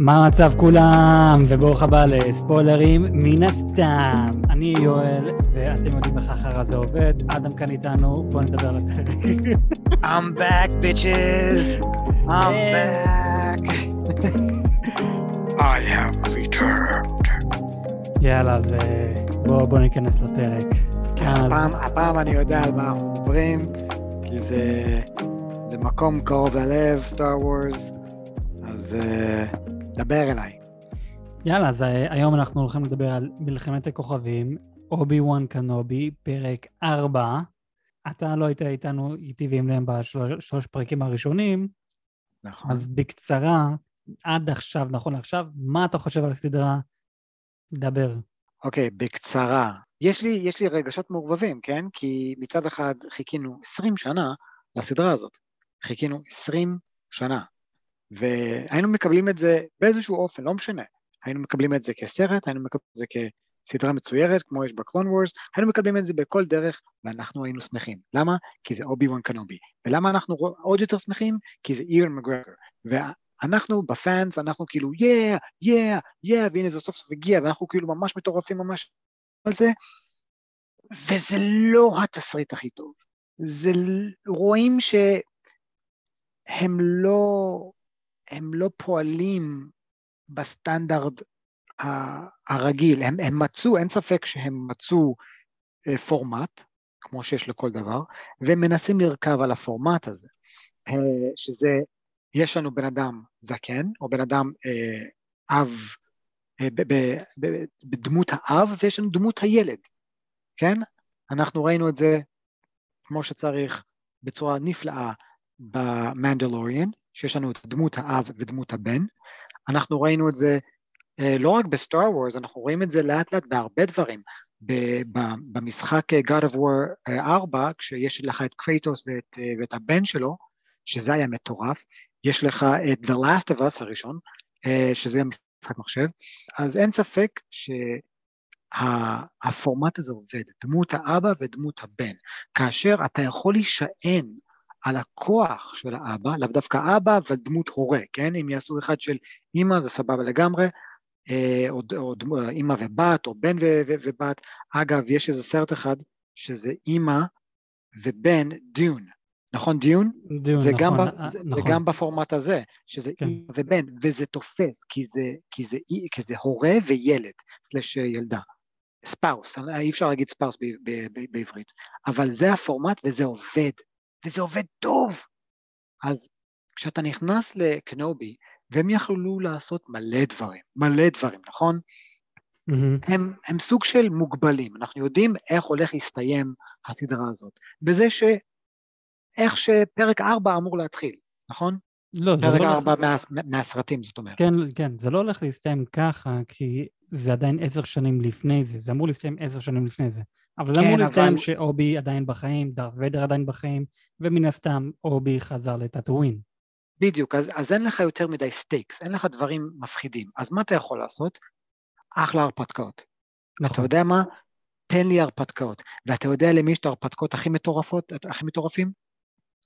מה המצב כולם? וברוך הבא לספוילרים מן הסתם. אני יואל, ואתם יודעים איך החרא זה עובד. אדם כאן איתנו, בואו נדבר על הפרק. I'm back, bitches! I'm back! I have returned. יאללה, אז אה, בואו בוא ניכנס לפרק. כן, הפעם, הפעם אני יודע על מה אנחנו מדברים, כי זה, זה מקום קרוב ללב, סטאר וורס, אז uh, דבר אליי. יאללה, אז אה, היום אנחנו הולכים לדבר על מלחמת הכוכבים, אובי וואן קנובי, פרק 4. אתה לא היית איתנו, איתי ועם להם בשלוש פרקים הראשונים, נכון. אז בקצרה, עד עכשיו, נכון לעכשיו, מה אתה חושב על הסדרה? דבר. אוקיי, בקצרה. יש לי, יש לי רגשות מעורבבים, כן? כי מצד אחד חיכינו 20 שנה לסדרה הזאת. חיכינו 20 שנה. והיינו מקבלים את זה באיזשהו אופן, לא משנה. היינו מקבלים את זה כסרט, היינו מקבלים את זה כסדרה מצוירת, כמו יש בקלון וורס, היינו מקבלים את זה בכל דרך, ואנחנו היינו שמחים. למה? כי זה אובי וואן קנובי. ולמה אנחנו עוד יותר שמחים? כי זה אירן מגרגר. ואנחנו בפאנס, אנחנו כאילו, yeah, yeah, yeah, והנה זה סוף סוף הגיע, ואנחנו כאילו ממש מטורפים ממש על זה, וזה לא התסריט הכי טוב. זה, רואים שהם לא, הם לא פועלים בסטנדרט הרגיל, הם, הם מצאו, אין ספק שהם מצאו אה, פורמט, כמו שיש לכל דבר, והם מנסים לרכב על הפורמט הזה, אה, שזה, יש לנו בן אדם זקן, או בן אדם אה, אב, אה, בדמות האב, ויש לנו דמות הילד, כן? אנחנו ראינו את זה כמו שצריך בצורה נפלאה במנדלוריאן, שיש לנו את דמות האב ודמות הבן. אנחנו ראינו את זה אה, לא רק בסטאר וורס, אנחנו רואים את זה לאט לאט בהרבה דברים. במשחק אה, God of War אה, 4, כשיש לך את קרייטוס ואת, אה, ואת הבן שלו, שזה היה מטורף, יש לך את The Last of Us הראשון, אה, שזה משחק מחשב, אז אין ספק שהפורמט הזה עובד, דמות האבא ודמות הבן, כאשר אתה יכול להישען על הכוח של האבא, לאו דווקא אבא, אבל דמות הורה, כן? אם יעשו אחד של אימא זה סבבה לגמרי, אה, או, או דמו- אימא ובת, או בן ו- ו- ובת. אגב, יש איזה סרט אחד שזה אימא ובן דיון, נכון דיון? דיון, זה, נכון, גם, ב- אה, זה, נכון. זה גם בפורמט הזה, שזה כן. אימא ובן, וזה תופס, כי זה, כי זה, אי- כי זה הורה וילד, סלש ילדה. ספאוס, אי אפשר להגיד ספאוס בעברית, אבל זה הפורמט וזה עובד, וזה עובד טוב. אז כשאתה נכנס לקנובי, והם יכלו לעשות מלא דברים, מלא דברים, נכון? מהמם. הם, הם סוג של מוגבלים, אנחנו יודעים איך הולך להסתיים הסדרה הזאת, בזה ש... איך שפרק 4 אמור להתחיל, נכון? לא, זה פרק לא... 4 הולך- מה, מהסרטים, זאת אומרת. כן, כן, זה לא הולך להסתיים ככה, כי זה עדיין עשר שנים לפני זה, זה אמור להסתיים עשר שנים לפני זה. אבל זה כן, אמור להסתיים שאובי עדיין בחיים, דארת ויידר עדיין בחיים, ומן הסתם אובי חזר לטאטווין. בדיוק, אז, אז אין לך יותר מדי stakes, אין לך דברים מפחידים. אז מה אתה יכול לעשות? אחלה הרפתקאות. אתה נכון, יודע מה? תן לי הרפתקאות. ואתה יודע למי יש את ההרפתקאות הכי מטורפות, הכי מטורפים?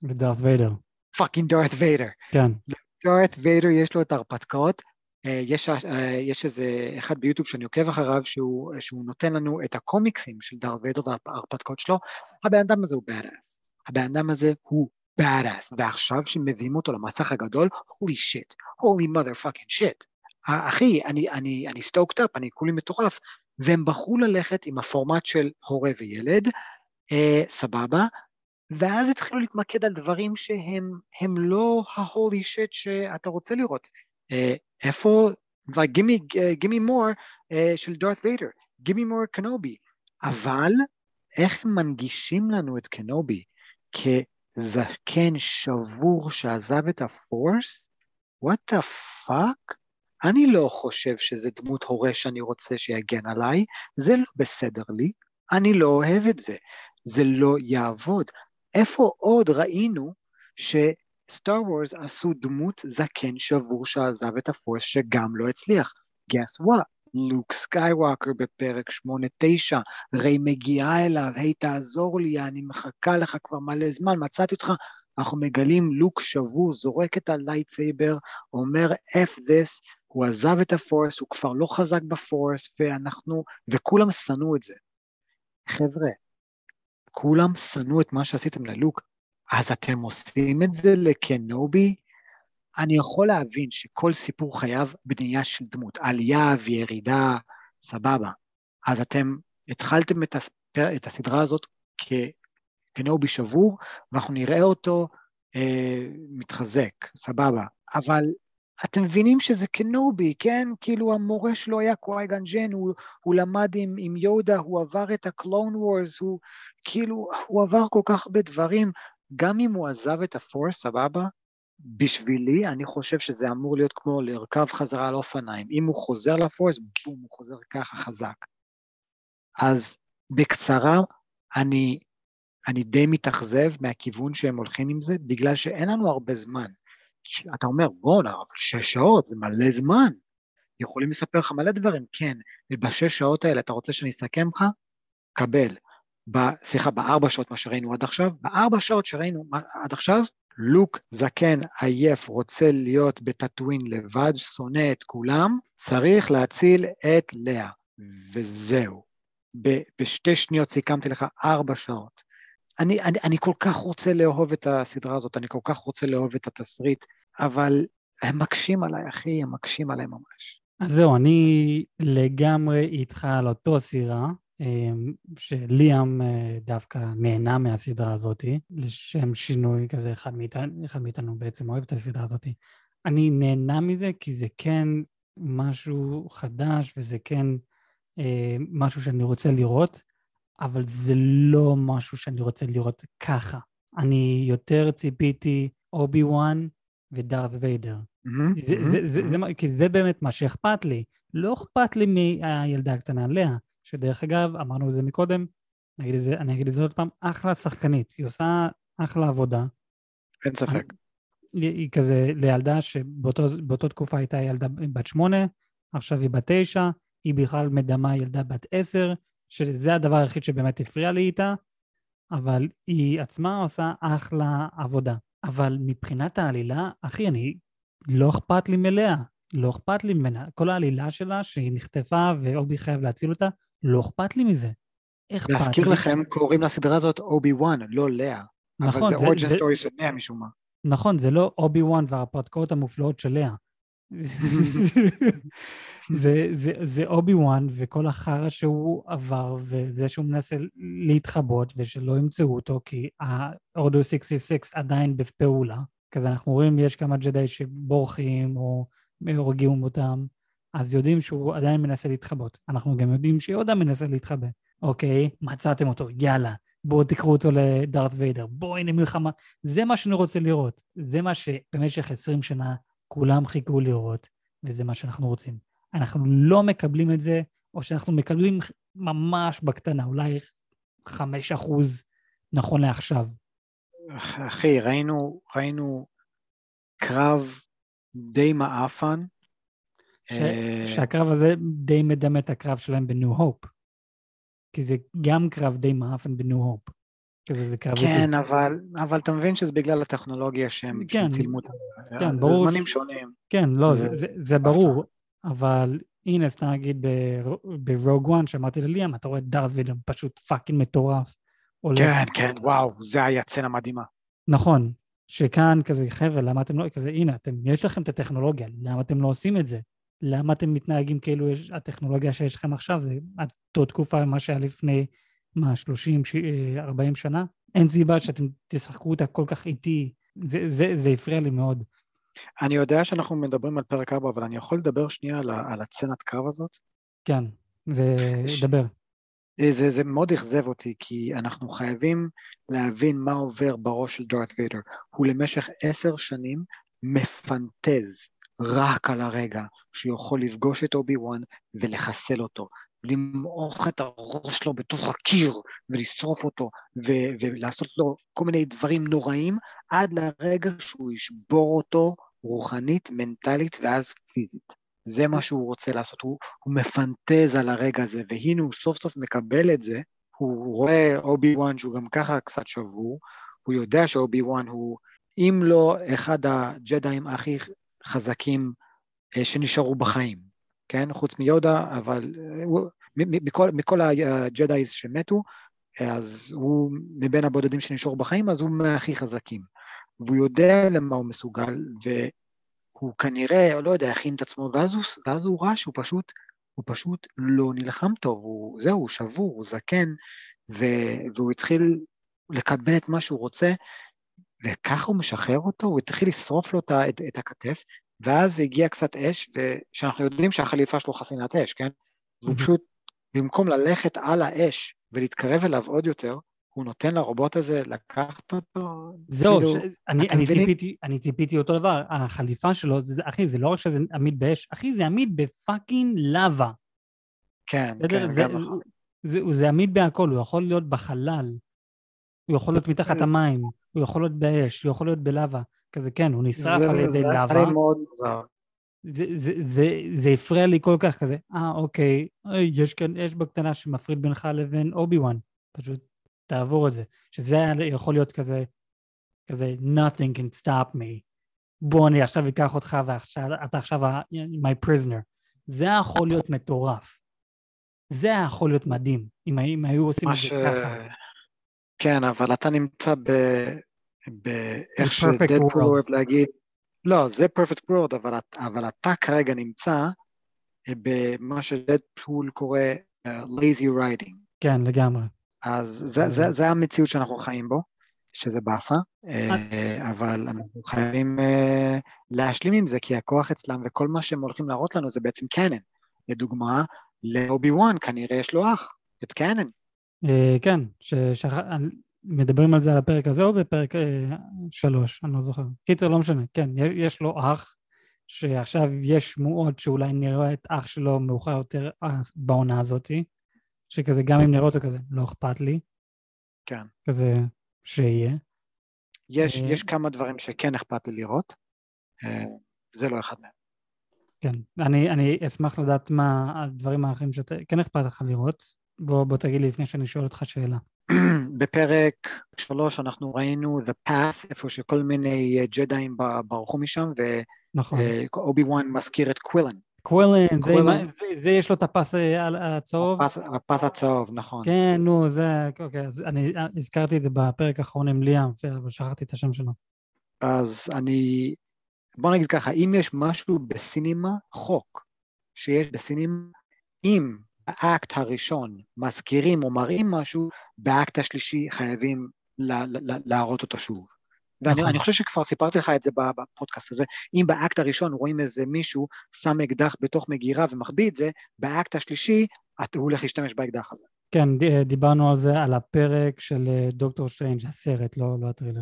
ודארת ויידר, fucking דארת ויידר. כן. דארת ויידר יש לו את ההרפתקאות. אה, יש, אה, יש איזה אחד ביוטיוב שאני עוקב אחריו, שהוא, שהוא נותן לנו את הקומיקסים של דארת ויידר וההרפתקאות שלו. הבן אדם הזה הוא bad ass. הבן אדם הזה הוא bad ass. ועכשיו שמביאים אותו למסך הגדול, holy shit, holy mother fucking shit. אה, אחי, אני, אני, אני stoked up, אני כולי מטורף. והם בחרו ללכת עם הפורמט של הורה וילד, אה, סבבה, ואז התחילו להתמקד על דברים שהם הם לא ה-holy shit שאתה רוצה לראות. אה, איפה, like, give me, give me more אה, של דארת ויידר, give me more קנובי, אבל איך הם מנגישים לנו את קנובי כזקן שבור שעזב את ה Force? what the fuck? אני לא חושב שזה דמות הורה שאני רוצה שיגן עליי, זה לא בסדר לי, אני לא אוהב את זה, זה לא יעבוד. איפה עוד ראינו שסטאר וורס עשו דמות זקן שבור שעזב את ה Force שגם לא הצליח? guess what? לוק סקייווקר בפרק 8-9, ריי מגיעה אליו, היי תעזור לי, אני מחכה לך כבר מלא זמן, מצאתי אותך, אנחנו מגלים לוק שבור, זורק את ה lightsaber, אומר F this, הוא עזב את ה Force, הוא כבר לא חזק ב Force, ואנחנו, וכולם שנאו את זה. חבר'ה, כולם שנאו את מה שעשיתם ללוק, אז אתם עושים את זה לקנובי? אני יכול להבין שכל סיפור חייב בנייה של דמות, עלייה וירידה, סבבה. אז אתם התחלתם את, הספר, את הסדרה הזאת כקנובי שבור, ואנחנו נראה אותו אה, מתחזק, סבבה. אבל אתם מבינים שזה קנובי, כן? כאילו המורה שלו היה קווייגן ג'ן, הוא, הוא למד עם, עם יודה, הוא עבר את הקלון וורס, הוא כאילו, הוא עבר כל כך הרבה דברים. גם אם הוא עזב את הפורס, סבבה? בשבילי, אני חושב שזה אמור להיות כמו לרכב חזרה על אופניים. אם הוא חוזר לפורס, בום, הוא חוזר ככה חזק. אז בקצרה, אני, אני די מתאכזב מהכיוון שהם הולכים עם זה, בגלל שאין לנו הרבה זמן. אתה אומר, בואנה, שש שעות זה מלא זמן. יכולים לספר לך מלא דברים, כן, ובשש שעות האלה אתה רוצה שאני אסכם לך? קבל. סליחה, בארבע שעות מה שראינו עד עכשיו, בארבע שעות שראינו עד עכשיו, לוק זקן, עייף, רוצה להיות בטאטווין לבד, שונא את כולם, צריך להציל את לאה, וזהו. ב- בשתי שניות סיכמתי לך ארבע שעות. אני, אני, אני כל כך רוצה לאהוב את הסדרה הזאת, אני כל כך רוצה לאהוב את התסריט, אבל הם מקשים עליי, אחי, הם מקשים עליי ממש. אז זהו, אני לגמרי איתך על אותו סירה, שליאם אה, דווקא נהנה מהסדרה הזאת, לשם שינוי כזה, אחד מאיתנו, אחד מאיתנו בעצם אוהב את הסדרה הזאת. אני נהנה מזה כי זה כן משהו חדש וזה כן אה, משהו שאני רוצה לראות, אבל זה לא משהו שאני רוצה לראות ככה. אני יותר ציפיתי אובי וואן ודארת ויידר. כי זה באמת מה שאכפת לי. לא אכפת לי מהילדה הקטנה לאה, שדרך אגב, אמרנו את זה מקודם, נגיד את זה, אני אגיד את זה עוד פעם, אחלה שחקנית, היא עושה אחלה עבודה. אין ספק. היא, היא כזה לילדה שבאותו תקופה הייתה ילדה בת שמונה, עכשיו היא בת תשע, היא בכלל מדמה ילדה בת עשר, שזה הדבר היחיד שבאמת הפריע לי איתה, אבל היא עצמה עושה אחלה עבודה. אבל מבחינת העלילה, אחי, אני, לא אכפת לי מלאה, לא אכפת לי ממנה. כל העלילה שלה, שהיא נחטפה ואובי חייב להציל אותה, לא אכפת לי מזה. אכפת לי. להזכיר לכם, קוראים לסדרה הזאת אובי וואן, לא לאה. נכון. אבל זה origin story של לאה משום מה. נכון, זה לא אובי וואן וההרפתקאות המופלאות של לאה. זה, זה, זה אובי וואן וכל החרא שהוא עבר וזה שהוא מנסה להתחבות ושלא ימצאו אותו כי ה order 66 עדיין בפעולה. כזה אנחנו רואים יש כמה ג'די שבורחים או הורגים אותם, אז יודעים שהוא עדיין מנסה להתחבות. אנחנו גם יודעים שיודה מנסה להתחבא. אוקיי, מצאתם אותו, יאללה, בואו תקראו אותו לדארט ויידר, בואו הנה מלחמה. זה מה שאני רוצה לראות. זה מה שבמשך 20 שנה כולם חיכו לראות, וזה מה שאנחנו רוצים. אנחנו לא מקבלים את זה, או שאנחנו מקבלים ממש בקטנה, אולי 5 אחוז נכון לעכשיו. אחי, ראינו, ראינו קרב די מעפן. ש... אה, שהקרב הזה די מדמה את הקרב שלהם ב New Hope. כי זה גם קרב די מעפן ב New Hope. כזה זה קרב כן, אבל, אבל אתה מבין שזה בגלל הטכנולוגיה שהם כן, צילמו אותה. כן, ברור. זה זמנים שונים. כן, לא, זה, זה, זה, זה ברור, אבל הנה, סתם נגיד ב Rogue One, שאמרתי לליאם, אתה רואה את דארת' ויידר פשוט fucking מטורף. כן, כן, וואו, זה היה סצנה מדהימה. נכון, שכאן כזה, חבר'ה, למה אתם לא, כזה, הנה, אתם, יש לכם את הטכנולוגיה, למה אתם לא עושים את זה? למה אתם מתנהגים כאילו יש, הטכנולוגיה שיש לכם עכשיו זה אותו תקופה, מה שהיה לפני, מה, 30, 40 שנה? אין סיבה שאתם תשחקו אותה כל כך איטי, זה, זה, זה הפריע לי מאוד. אני יודע שאנחנו מדברים על פרק 4, אבל אני יכול לדבר שנייה על, על הצנת קרב הזאת? כן, ודבר. אה, זה, זה מאוד אכזב אותי, כי אנחנו חייבים להבין מה עובר בראש של דארט ויידר. הוא למשך עשר שנים מפנטז רק על הרגע שהוא יכול לפגוש את אובי וואן ולחסל אותו, למעוך את הראש שלו בתוך הקיר ולשרוף אותו ו- ולעשות לו כל מיני דברים נוראים עד לרגע שהוא ישבור אותו רוחנית, מנטלית ואז פיזית. זה מה שהוא רוצה לעשות, הוא, הוא מפנטז על הרגע הזה, והנה הוא סוף סוף מקבל את זה, הוא רואה אובי וואן שהוא גם ככה קצת שבור, הוא יודע שאובי וואן הוא, אם לא אחד הג'דאים הכי חזקים אה, שנשארו בחיים, כן? חוץ מיודה, אבל הוא, מכל, מכל הג'דאיז שמתו, אז הוא מבין הבודדים שנשארו בחיים, אז הוא מהכי חזקים. והוא יודע למה הוא מסוגל, והוא כנראה, לא יודע, הכין את עצמו, ואז הוא, ואז הוא ראה שהוא פשוט, הוא פשוט לא נלחם טוב, הוא, זהו, הוא שבור, הוא זקן, ו, והוא התחיל לקבל את מה שהוא רוצה, וככה הוא משחרר אותו, הוא התחיל לשרוף לו את, את הכתף, ואז הגיע קצת אש, ושאנחנו יודעים שהחליפה שלו חסינת אש, כן? והוא פשוט, במקום ללכת על האש ולהתקרב אליו עוד יותר, הוא נותן לרובוט הזה לקחת אותו. זהו, כאילו, ש... אני, אני, ציפיתי, אני ציפיתי אותו דבר, החליפה שלו, זה, אחי, זה לא רק שזה עמיד באש, אחי, זה עמיד בפאקינג לאווה. כן, כן, זה, גם נכון. זה, זה, זה עמיד בהכל, הוא יכול להיות בחלל, הוא יכול להיות מתחת המים, הוא יכול להיות באש, הוא יכול להיות בלאווה. כזה, כן, הוא נשרף על ידי לאווה. זה מאוד מוזר. זה, זה, זה, זה הפריע לי כל כך כזה, אה, אוקיי, יש כאן אש בקטנה שמפריד בינך לבין אובי וואן. פשוט תעבור את זה. שזה יכול להיות כזה, כזה, nothing can stop me. בוא אני עכשיו אקח אותך ואתה עכשיו my prisoner. זה יכול להיות מטורף. זה יכול להיות מדהים, אם, אם היו עושים את זה ככה. כן, אבל אתה נמצא ב... באיך שדדפול אוהב להגיד, לא, זה פרפקט וורלד, אבל, אבל אתה כרגע נמצא במה שדדפול קורא uh, lazy writing. כן, לגמרי. אז זה, זה, זה המציאות שאנחנו חיים בו, שזה באסה, אה, אבל אנחנו חייבים אה, להשלים עם זה, כי הכוח אצלם וכל מה שהם הולכים להראות לנו זה בעצם קאנן. לדוגמה, לאובי וואן כנראה יש לו אח, את קאנן. אה, כן, מדברים על זה על הפרק הזה או בפרק שלוש, אני לא זוכר. קיצר, לא משנה, כן, יש לו אח, שעכשיו יש שמועות שאולי נראה את אח שלו מאוחר יותר בעונה הזאתי. שכזה, גם אם נראה אותו כזה, לא אכפת לי. כן. כזה, שיהיה. יש, אה, יש כמה דברים שכן אכפת לי לראות, אה, זה לא אחד מהם. כן, אני, אני אשמח לדעת מה הדברים האחרים שכן אכפת לך לראות. בוא, בוא תגיד לי לפני שאני שואל אותך שאלה. בפרק שלוש אנחנו ראינו The Path, איפה שכל מיני ג'דאים ברחו משם, ואובי וואן נכון. מזכיר את קווילן. קווילן, זה, זה, זה יש לו את הפס אה, הצהוב. הפס, הפס הצהוב, נכון. כן, נו, זה, אוקיי, אז אני הזכרתי את זה בפרק האחרון עם ליאם, אבל שכחתי את השם שלו. אז אני, בוא נגיד ככה, אם יש משהו ב cinema, חוק שיש ב cinema, אם באקט הראשון מזכירים או מראים משהו, באקט השלישי חייבים להראות אותו שוב. ואני נכון. חושב שכבר סיפרתי לך את זה בפודקאסט הזה, אם באקט הראשון רואים איזה מישהו שם אקדח בתוך מגירה ומחביא את זה, באקט השלישי הוא הולך להשתמש באקדח הזה. כן, דיברנו על זה, על הפרק של אה, דוקטור סטריינג', הסרט, לא, לא הטריילר.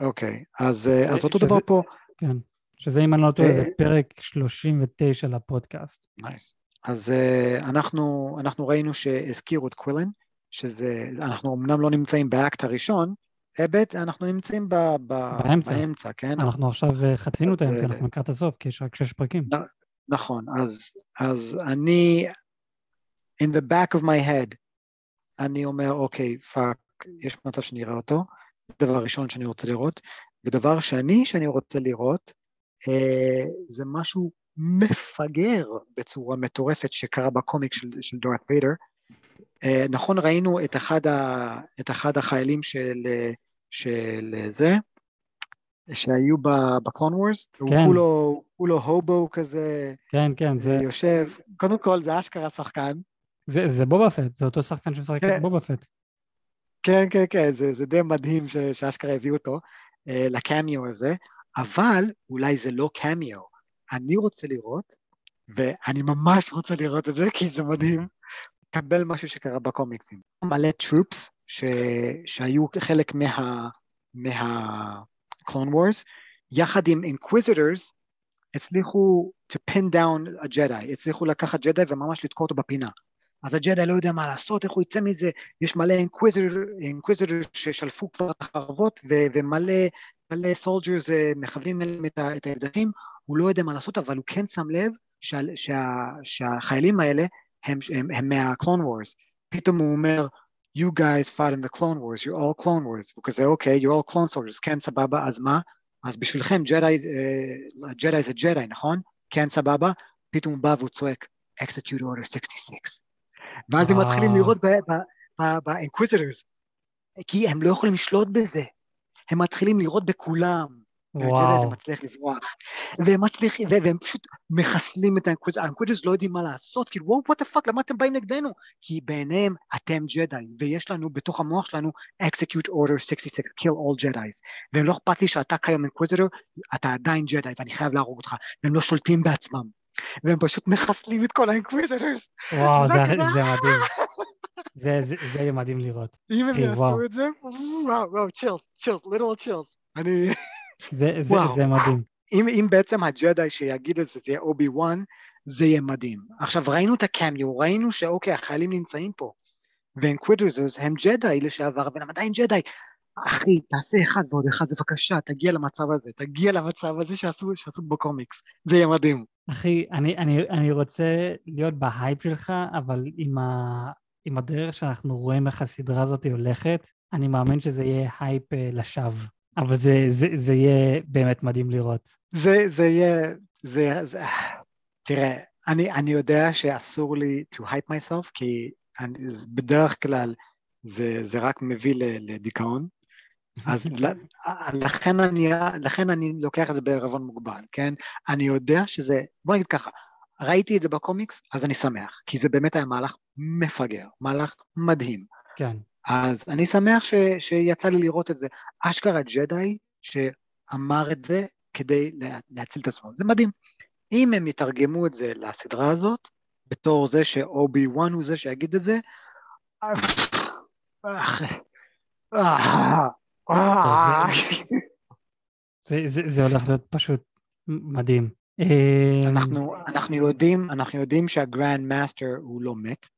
אוקיי, אז, אה, אז אותו שזה, דבר פה. כן, שזה אם אני לא טועה, זה אה, פרק 39 לפודקאסט. nice. אז אנחנו, אנחנו ראינו שהזכירו את קווינלן, שזה, אנחנו אמנם לא נמצאים באקט הראשון, היבט, אנחנו נמצאים ב, ב, באמצע. באמצע, כן? אנחנו עכשיו אה, חצינו את האמצע, אנחנו לקראת הסוף, כי יש רק שש פרקים. נכון, אז, אז אני, in the back of my head, אני אומר, אוקיי, fuck, יש מצב שאני אראה אותו, זה דבר ראשון שאני רוצה לראות, ודבר שני שאני רוצה לראות, אה, זה משהו מפגר בצורה מטורפת שקרה ב comic של, של דארת' ויידר, אה, נכון, ראינו את אחד, ה, את אחד החיילים של, של זה, שהיו בקלון וורס, כן. הוא כולו, כולו הובו כזה, כן, כן, זה... יושב, קודם כל זה אשכרה שחקן. זה, זה בובה פט, זה אותו שחקן שמשחק כן. את בובה פט. כן, כן, כן, זה, זה די מדהים ש, שאשכרה הביאו אותו uh, לקמיו הזה, אבל אולי זה לא קמיו. אני רוצה לראות, ואני ממש רוצה לראות את זה, כי זה מדהים, לקבל משהו שקרה בקומיקסים. מלא טרופס ש... שהיו חלק מה... מה... clone wars, יחד עם Inquisitors, הצליחו to pin down a Jedi, הצליחו לקחת ג'די וממש לתקוע אותו בפינה. אז הג'די לא יודע מה לעשות, איך הוא יצא מזה, יש מלא אינקוויזיטור ששלפו כבר את החרבות ו- ומלא מלא soldiers אה, מכוונים אליהם את, את האקדחים, הוא לא יודע מה לעשות, אבל הוא כן שם לב שה, שה, שהחיילים האלה הם, הם, הם מהקלון וורס. פתאום הוא אומר, you guys fought in the clone wars, you're all clone wars, וכזה אוקיי, you're all clone soldiers, כן סבבה, אז מה? אז בשבילכם ג'די, ג'די זה ג'די, נכון? כן סבבה, פתאום הוא בא והוא צועק, execute order 66. ואז הם. מתחילים לראות ב-inquisitors, כי הם לא יכולים לשלוט בזה. הם מתחילים לראות בכולם. וואו. מצליח לברוח. והם מצליחים, והם פשוט מחסלים את ה Inquisitors, ה Inquisitors לא יודעים מה לעשות, כאילו וואו, the fuck, למה אתם באים נגדנו? כי בעיניהם אתם ג'די, ויש לנו בתוך המוח שלנו execute order 66, kill all Jedis. והם לא אכפת לי שאתה כיום אינקוויזיטור, אתה עדיין ג'די ואני חייב להרוג אותך, והם לא שולטים בעצמם. והם פשוט מחסלים את כל ה Inquisitors. וואו, זה זה זה מדהים. זה- זה- זה יהיה מדהים לראות. אם הם יעשו. את זה, וואו, וואו, chills, chills, literal chills. אני... זה- זה וואו. זה מדהים. אם, אם בעצם הג'די שיגיד את זה, זה יהיה אובי וואן, זה יהיה מדהים. עכשיו, ראינו את הקמיו, ראינו שאוקיי, החיילים נמצאים פה, ו Inquisitors הם ג'די לשעבר, אבל הם עדיין ג'די. אחי, תעשה אחד ועוד אחד, בבקשה, תגיע למצב הזה, תגיע למצב הזה שעשו, שעשו בקומיקס, זה יהיה מדהים. אחי, אני, אני, אני רוצה להיות בהייפ שלך, אבל עם, ה, עם הדרך שאנחנו רואים איך הסדרה הזאת הולכת, אני מאמין שזה יהיה הייפ אה, לשווא. אבל זה, זה, זה יהיה באמת מדהים לראות. זה, זה יהיה, זה, זה, תראה, אני, אני יודע שאסור לי to hype myself, כי אני, בדרך כלל זה, זה רק מביא לדיכאון, אז ל- לכן אני, לכן אני לוקח את זה בערבון מוגבל, כן? אני יודע שזה, בוא נגיד ככה, ראיתי את זה בקומיקס, אז אני שמח, כי זה באמת היה מהלך מפגר, מהלך מדהים. כן, אז אני שמח ש, שיצא לי לראות את זה. אשכרה ג'די שאמר את זה כדי לה, להציל את עצמו. זה מדהים. אם הם יתרגמו את זה לסדרה הזאת, בתור זה שאובי וואן הוא זה שיגיד את זה, זה, הולך להיות פשוט מדהים. אה, אנחנו, אנחנו יודעים, אנחנו יודעים שה Grand Master הוא לא מת.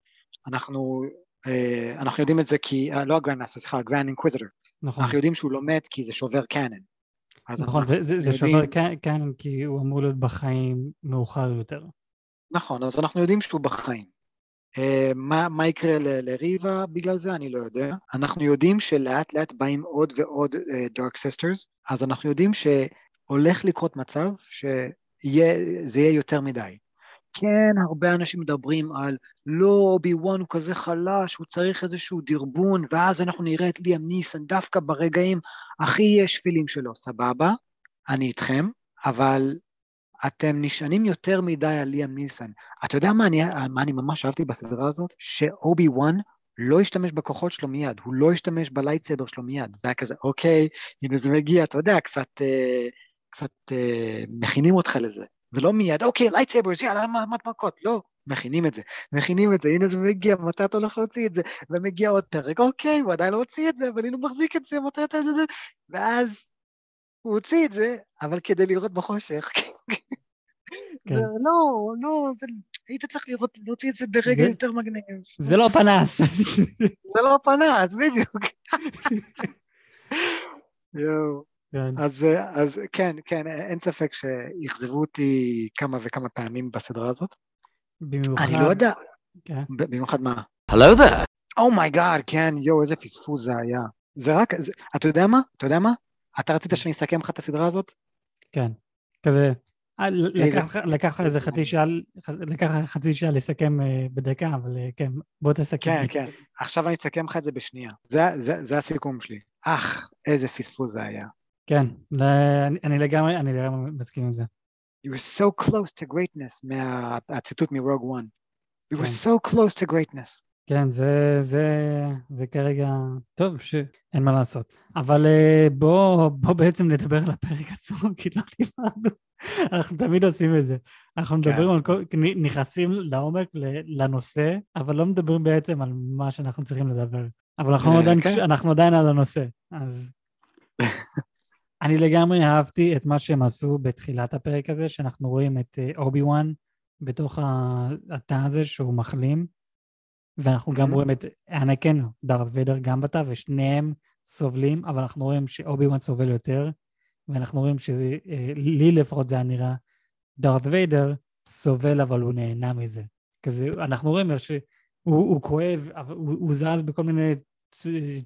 אנחנו, אה, אנחנו יודעים את זה כי, אה, לא ה Grand Master, סליחה, ה Grand Inquisitor. נכון, אנחנו יודעים שהוא לא מת כי זה שובר canon. נכון, זה, זה, יודעים- שובר canon כי הוא אמור להיות בחיים מאוחר יותר. נכון, אז אנחנו יודעים שהוא בחיים. אה, מה, מה יקרה ל- לריבה בגלל זה, אני לא יודע. אנחנו יודעים שלאט לאט באים עוד ועוד אה, Dark Sisters, אז אנחנו יודעים שהולך לקרות מצב שזה יהיה יותר מדי. כן, הרבה אנשים מדברים על לא, אובי וואן הוא כזה חלש, הוא צריך איזשהו דרבון, ואז אנחנו נראה את ליאם ניסן דווקא ברגעים הכי שפלים שלו, סבבה, אני איתכם, אבל אתם נשענים יותר מדי על ליאם ניסן. אתה יודע מה אני, מה אני ממש אהבתי בסדרה הזאת? שאובי וואן לא השתמש בכוחות שלו מיד, הוא לא השתמש ב lightsaber שלו מיד. זה היה כזה, אוקיי, הנה זה מגיע, אתה יודע, קצת, אה, קצת אה, מכינים אותך לזה. זה לא מיד, אוקיי, lightsabers, יאללה, מה מה מכות? לא, מכינים את זה, מכינים את זה, הנה זה מגיע, מתי אתה הולך להוציא את זה? ומגיע עוד פרק, אוקיי, הוא עדיין לא הוציא את זה, אבל הנה הוא מחזיק את זה, מתי אתה... ואז הוא הוציא את זה, אבל כדי לראות בחושך. כן. זה לא, לא, זה, היית צריך לראות, להוציא את זה ברגע זה- יותר מגניב. זה לא פנס. זה לא פנס, בדיוק. יואו. כן. אז, אה, אז כן, כן, אין ספק שאכזבו אותי כמה וכמה פעמים בסדרה הזאת. במיוחד... אני לא יודע, כן. במיוחד מה? Hello there. oh my God, כן, יואו, איזה פספוס זה היה. זה רק, זה, אתה יודע מה? אתה יודע מה? אתה רצית שאני אסכם לך את הסדרה הזאת? כן, כזה, אה, לקח איזה חצי שעה, לקח לך חצי שעה לסכם אה, בדקה, אבל אה, כן, בוא תסכם. כן, לי. כן. עכשיו אני אסכם לך את זה בשנייה. זה, זה, זה הסיכום שלי. אך, איזה פספוס זה היה. כן, אני- אני לגמרי, אני לגמרי מסכים עם זה. You were so close to greatness, מה- הציטוט מרוג וואן. You were כן. so close to greatness. כן, זה, זה, זה כרגע, טוב, שאין מה לעשות. אבל אה, בוא, בוא בעצם נדבר על הפרק עצמו, כי לא דיברנו. אנחנו תמיד עושים את זה. אנחנו כן. מדברים על כל, נכנסים לעומק לנושא, אבל לא מדברים בעצם על מה שאנחנו צריכים לדבר. אבל אנחנו אה, עדיין, כן. אנחנו עדיין על הנושא, אז... אני לגמרי אהבתי את מה שהם עשו בתחילת הפרק הזה, שאנחנו רואים את אה, אובי וואן בתוך התא הזה שהוא מחלים, ואנחנו גם Mhm. רואים את אנקן, דארת ויידר גם בתא, ושניהם סובלים, אבל אנחנו רואים שאובי וואן סובל יותר, ואנחנו רואים שלי לפחות זה היה נראה, דארת ויידר סובל אבל הוא נהנה מזה. כזה, אנחנו רואים איך שהוא הוא כואב, הוא, הוא זז בכל מיני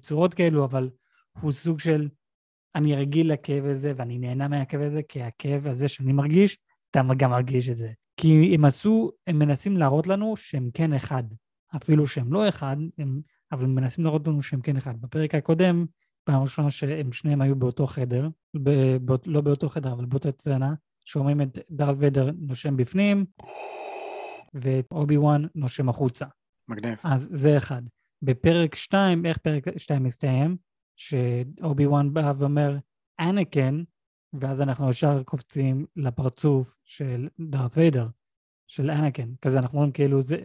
צורות כאלו, אבל הוא סוג של, אני רגיל לכאב הזה ואני נהנה מהכאב הזה, כי הכאב הזה שאני מרגיש אתה גם מרגיש את זה. כי הם עשו, הם מנסים להראות לנו שהם כן אחד. אפילו שהם לא אחד, הם, אבל הם מנסים להראות לנו שהם כן אחד. בפרק הקודם, פעם ראשונה שהם שניהם היו באותו חדר, ב, בא, לא באותו חדר, אבל באותה סצנה, שומעים את דארת ויידר נושם בפנים, ואת אובי וואן נושם החוצה. מגניב. אז זה אחד. בפרק 2, איך פרק 2 מסתיים? שאובי וואן בא ואומר, אנקן, ואז אנחנו ישר קופצים לפרצוף של דארת ויידר, של אנקן. כזה אנחנו רואים כאילו זה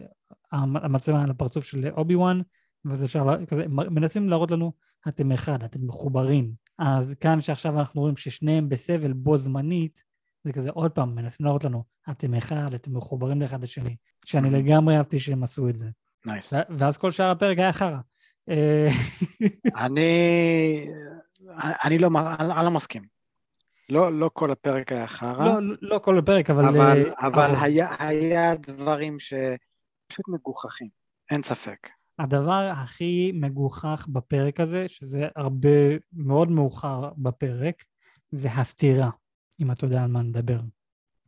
המצלמה על הפרצוף של אובי וואן, וזה ישר כזה, מנסים להראות לנו, אתם אחד, אתם מחוברים. אז כאן שעכשיו אנחנו רואים ששניהם בסבל בו זמנית, זה כזה עוד פעם, מנסים להראות לנו, אתם אחד, אתם מחוברים לאחד לשני. שאני לגמרי אהבתי שהם עשו את זה. נייס. ואז כל שאר הפרק היה חרא. אה, אני, אני לא, אני לא מסכים. לא, לא כל הפרק היה חרא. לא, לא כל הפרק, אבל... אבל, אה, אבל היה, היה דברים שפשוט מגוחכים, אין ספק. הדבר הכי מגוחך בפרק הזה, שזה הרבה מאוד מאוחר בפרק, זה הסתירה, אם אתה יודע על מה נדבר.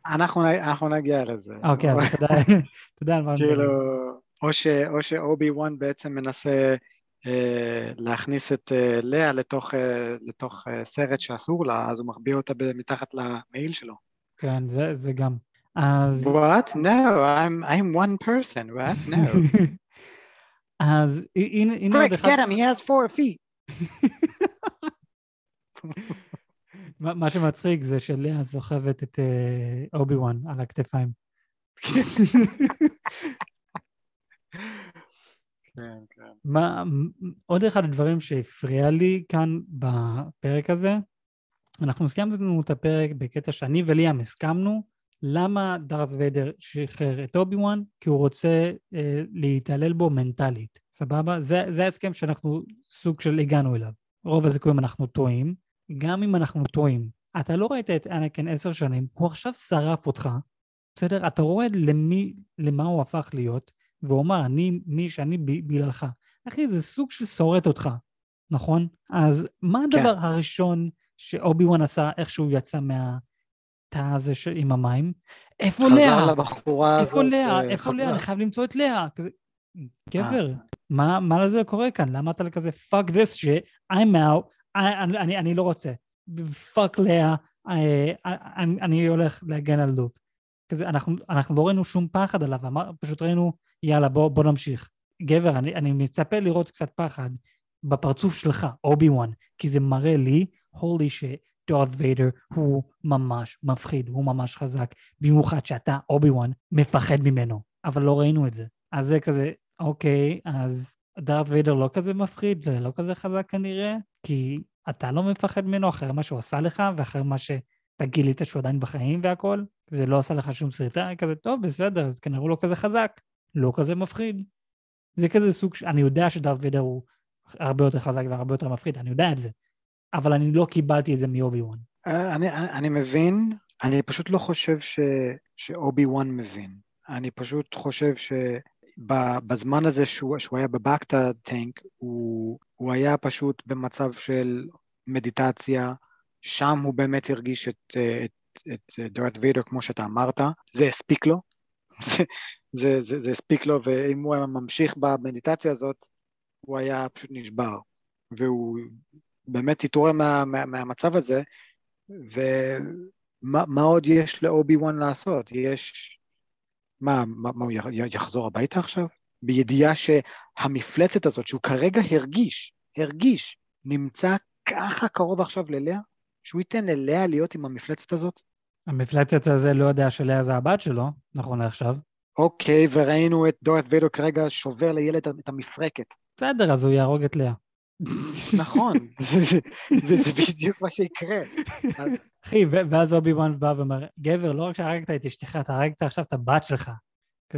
אנחנו, אנחנו נגיע לזה. אוקיי, אז אתה יודע על מה נדבר. כאילו, או, שאובי וואן בעצם מנסה אה, להכניס את אה, לאה לתוך, אה, לתוך אה, סרט שאסור לה, אז הוא מחביא אותה מתחת למעיל שלו. כן, זה, זה גם. אז... What? No, I'm, I'm one person, what? No. אז הנה, הנה עוד אחד... get him, he has four feet. מה שמצחיק זה שלאה סוחבת את אובי וואן על הכתפיים. כן, כן. מה, עוד אחד הדברים שהפריע לי כאן בפרק הזה, אנחנו סיימנו את הפרק בקטע שאני וליאם הסכמנו למה דארת ויידר שחרר את אובי וואן? כי הוא רוצה אה, להתעלל בו מנטלית, סבבה? זה, זה ההסכם שאנחנו סוג של הגענו אליו. רוב הסיכויים אנחנו טועים, גם אם אנחנו טועים. אתה לא ראית את אנקן עשר שנים, הוא עכשיו שרף אותך, בסדר? אתה רואה למי, למה הוא הפך להיות, והוא אמר, אני מי שאני בגללך. אחי, זה סוג של שורט אותך, נכון? אז מה כן. הדבר כן. הראשון שאובי וואן עשה איך שהוא יצא מהתא הזה ש... עם המים? איפה לאה? חזר לבחורה הזאת. איפה לאה? איפה לאה? אני חייב למצוא את לאה. כזה, גבר, מה, מה לזה קורה כאן? למה אתה כזה fuck this shit, I'm out, אני, אני, אני לא רוצה. fuck לאה, אני, אני הולך להגן על לוק. כזה, אנחנו, אנחנו לא ראינו שום פחד עליו, פשוט ראינו יאללה, בוא, בוא נמשיך. גבר, אני, אני מצפה לראות קצת פחד בפרצוף שלך, אובי וואן, כי זה מראה לי, הולי שדארת ויידר הוא ממש מפחיד, הוא ממש חזק, במיוחד שאתה, אובי וואן, מפחד ממנו, אבל לא ראינו את זה. אז זה כזה, אוקיי, אז דארת ויידר לא כזה מפחיד, לא כזה חזק כנראה, כי אתה לא מפחד ממנו אחרי מה שהוא עשה לך, ואחרי מה שאתה גילית שהוא עדיין בחיים והכל, זה לא עשה לך שום סרטה, כזה, טוב, בסדר, אז כנראה הוא לא כזה חזק. לא כזה מפחיד. זה כזה סוג, ש... אני יודע שדארט ויידר הוא הרבה יותר חזק והרבה יותר מפחיד, אני יודע את זה, אבל אני לא קיבלתי את זה מאובי וואן. אה, אני, אני מבין, אני פשוט לא חושב ש, שאובי וואן מבין. אני פשוט חושב שבזמן הזה שהוא, שהוא היה בבקטה טנק, הוא, הוא היה פשוט במצב של מדיטציה, שם הוא באמת הרגיש את, את, את דארט ויידר כמו שאתה אמרת, זה הספיק לו, זה, הספיק לו, ואם הוא היה ממשיך במדיטציה הזאת, הוא היה פשוט נשבר. והוא באמת התעורר מה, מה, מהמצב הזה, ומה עוד יש לאובי וואן לעשות? יש... מה, מה, מה, הוא יחזור הביתה עכשיו? בידיעה שהמפלצת הזאת, שהוא כרגע הרגיש, הרגיש, נמצא ככה קרוב עכשיו ללאה, שהוא ייתן ללאה להיות עם המפלצת הזאת? המפלצת הזה לא יודע שלאה זה הבת שלו, נכון לעכשיו. אוקיי, וראינו את דורת ויידו כרגע שובר לילד את המפרקת. בסדר, אז הוא יהרוג את לאה. נכון, זה בדיוק מה שיקרה. אחי, ואז אובי וואן בא ואומר, גבר, לא רק שהרגת את אשתך, אתה הרגת עכשיו את הבת שלך.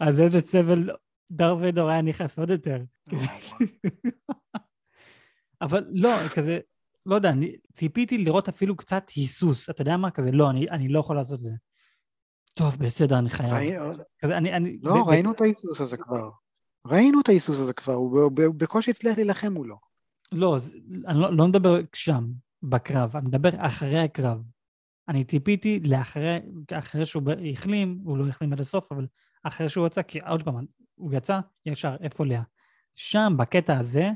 אז איזה סבל דארת ויידור היה נכנס עוד יותר. אבל לא, כזה, לא יודע, אני ציפיתי לראות אפילו קצת היסוס, אתה יודע מה? כזה, לא, אני, אני לא יכול לעשות את זה. טוב, בסדר, אני חייב. ראי... כזה, אני, אני, לא, ב- ראינו ב- את ההיסוס הזה כבר. ראינו את ההיסוס הזה כבר, הוא בקושי הצליח להילחם מולו. לא, אני לא, לא מדבר שם, בקרב, אני מדבר אחרי הקרב. אני ציפיתי לאחרי, אחרי שהוא החלים, הוא לא החלים עד הסוף, אבל אחרי שהוא יצא, כי עוד פעם, הוא יצא, ישר, איפה לאה? שם, בקטע הזה,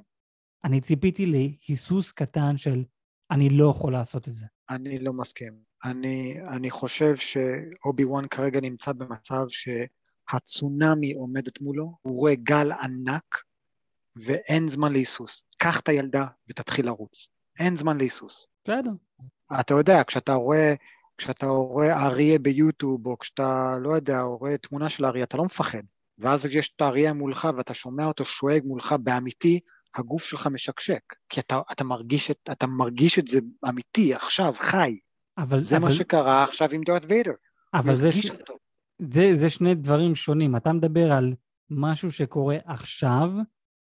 אני ציפיתי להיסוס קטן של אני לא יכול לעשות את זה. אני לא מסכים. אני, אני חושב שאובי וואן כרגע נמצא במצב שהצונאמי עומדת מולו, הוא רואה גל ענק ואין זמן להיסוס. קח את הילדה ותתחיל לרוץ. אין זמן להיסוס. בסדר. אתה יודע, כשאתה רואה, כשאתה רואה אריה ביוטיוב, או כשאתה, לא יודע, רואה תמונה של אריה, אתה לא מפחד. ואז יש את האריה מולך ואתה שומע אותו שואג מולך באמיתי, הגוף שלך משקשק. כי אתה, אתה, מרגיש, את, אתה מרגיש את זה אמיתי, עכשיו, חי. אבל, זה אבל, מה שקרה עכשיו עם דארת ויידר. אבל זה, ש... אותו. זה, זה שני דברים שונים. אתה מדבר על משהו שקורה עכשיו,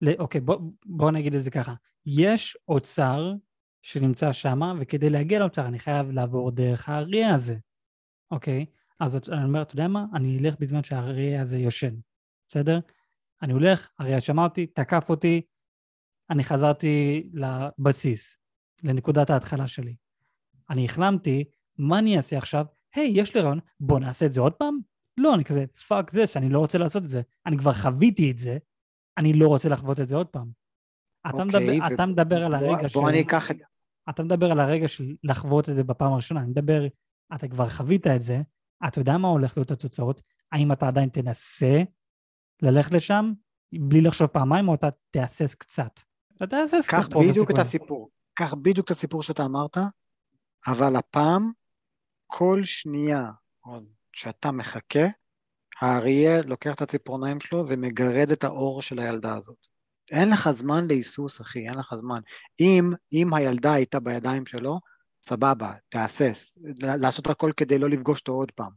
ל... אוקיי, בוא, בוא נגיד את זה ככה. יש אוצר שנמצא שם, וכדי להגיע לאוצר אני חייב לעבור דרך האריה הזה, אוקיי? אז אני אומר, אתה יודע מה? אני אלך בזמן שהאריה הזה יושן, בסדר? אני הולך, אריה שמע אותי, תקף אותי, אני חזרתי לבסיס, לנקודת ההתחלה שלי. אני החלמתי, מה אני אעשה עכשיו? היי, יש לי רעיון, בוא נעשה את זה עוד פעם? לא, אני כזה, fuck this, אני לא רוצה לעשות את זה. אני כבר חוויתי את זה, אני לא רוצה לחוות את זה עוד פעם. אתה, אוקיי, מדבר, אתה ו- מדבר על בוא- הרגע של... בוא אני אקח את... אתה מדבר על הרגע של לחוות את זה בפעם הראשונה, אני מדבר, אתה כבר חווית את זה, אתה יודע מה הולך להיות התוצאות, האם אתה עדיין תנסה ללכת לשם בלי לחשוב פעמיים, או אתה תהסס קצת. קח קצת פה בדיוק את. הסיפור. קח בדיוק את הסיפור שאתה אמרת, אבל הפעם, כל שנייה עוד שאתה מחכה, האריה לוקח את הציפורניים שלו ומגרד את האור של הילדה הזאת. אין לך זמן להיסוס, אחי, אין לך זמן. אם, אם הילדה הייתה בידיים שלו, סבבה, תהסס, לעשות הכל כדי לא לפגוש אותו עוד פעם.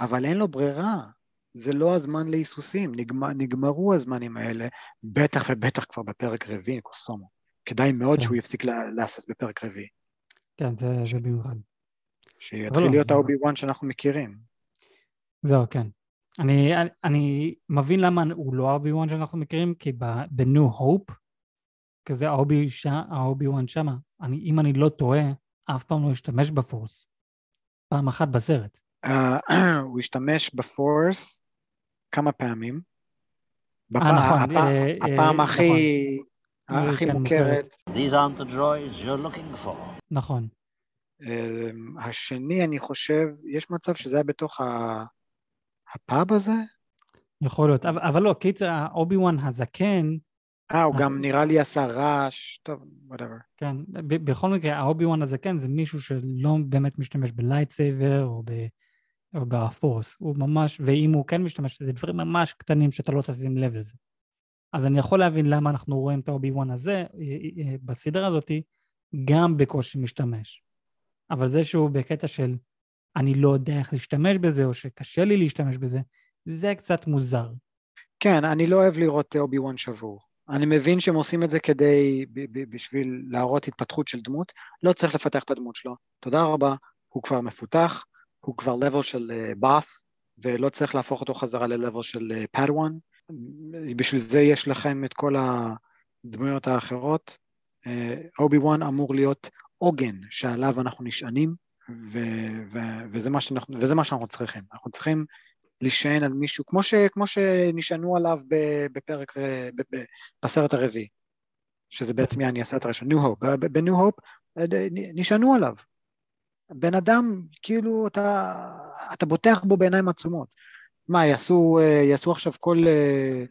אבל אין לו ברירה, זה לא הזמן להיסוסים, נגמר, נגמרו הזמנים האלה, בטח ובטח כבר בפרק רביעי, קוסומו. כדאי מאוד כן. שהוא יפסיק לה- להסס בפרק רביעי. כן, זה, זה במיוחד. שיתחיל לא, להיות האובי וואן שאנחנו מכירים. זהו, כן. אני, אני, אני מבין למה הוא לא אובי וואן שאנחנו מכירים, כי ב-New Hope, כזה האובי. האובי וואן שמה, אני, אם אני לא טועה, אף פעם לא השתמש ב Force. פעם אחת בסרט. אה, הוא השתמש ב Force כמה פעמים. אה, נכון, אה, הפעם נכון. הכי הכי כן, מוכרת. These aren't the droids you're looking for. נכון. אמ, השני, אני חושב, יש מצב שזה היה בתוך הפאב הזה? יכול להיות. אבל, אבל לא, קיצר, האובי וואן הזקן, אה, הוא. גם נראה לי עשה רעש, טוב, whatever. כן, בכל מקרה, האובי וואן הזקן זה מישהו שלא באמת משתמש ב lightsaber או, ב, או ב Force. הוא ממש, ואם הוא כן משתמש, זה דברים ממש קטנים שאתה לא תשים לב לזה. אז אני יכול להבין למה אנחנו רואים את האובי וואן הזה אה, אה, בסדרה הזאתי, גם בקושי משתמש. אבל זה שהוא בקטע של אני לא יודע איך להשתמש בזה, או שקשה לי להשתמש בזה, זה קצת מוזר. כן, אני לא אוהב לראות אובי וואן שבור. אני מבין שהם עושים את זה כדי, בשביל להראות התפתחות של דמות, לא צריך לפתח את הדמות שלו. תודה רבה, הוא כבר מפותח, הוא כבר level של באס, ולא צריך להפוך אותו חזרה ל-level של Padawan. בשביל זה יש לכם את כל הדמויות האחרות. אובי וואן אמור להיות עוגן שעליו אנחנו נשענים, ו- ו- וזה, מה שאנחנו, וזה מה שאנחנו צריכים. אנחנו צריכים להישען על מישהו, כמו, ש, כמו שנשענו עליו בפרק, בסרט הרביעי, שזה בעצם יעני הסרט הראשון, New Hope. ב- ב- ב-New Hope אה, נ- נשענו עליו. בן אדם, כאילו, אתה, אתה בוטח בו בעיניים עצומות. מה, יעשו, אה, יעשו עכשיו כל, אה,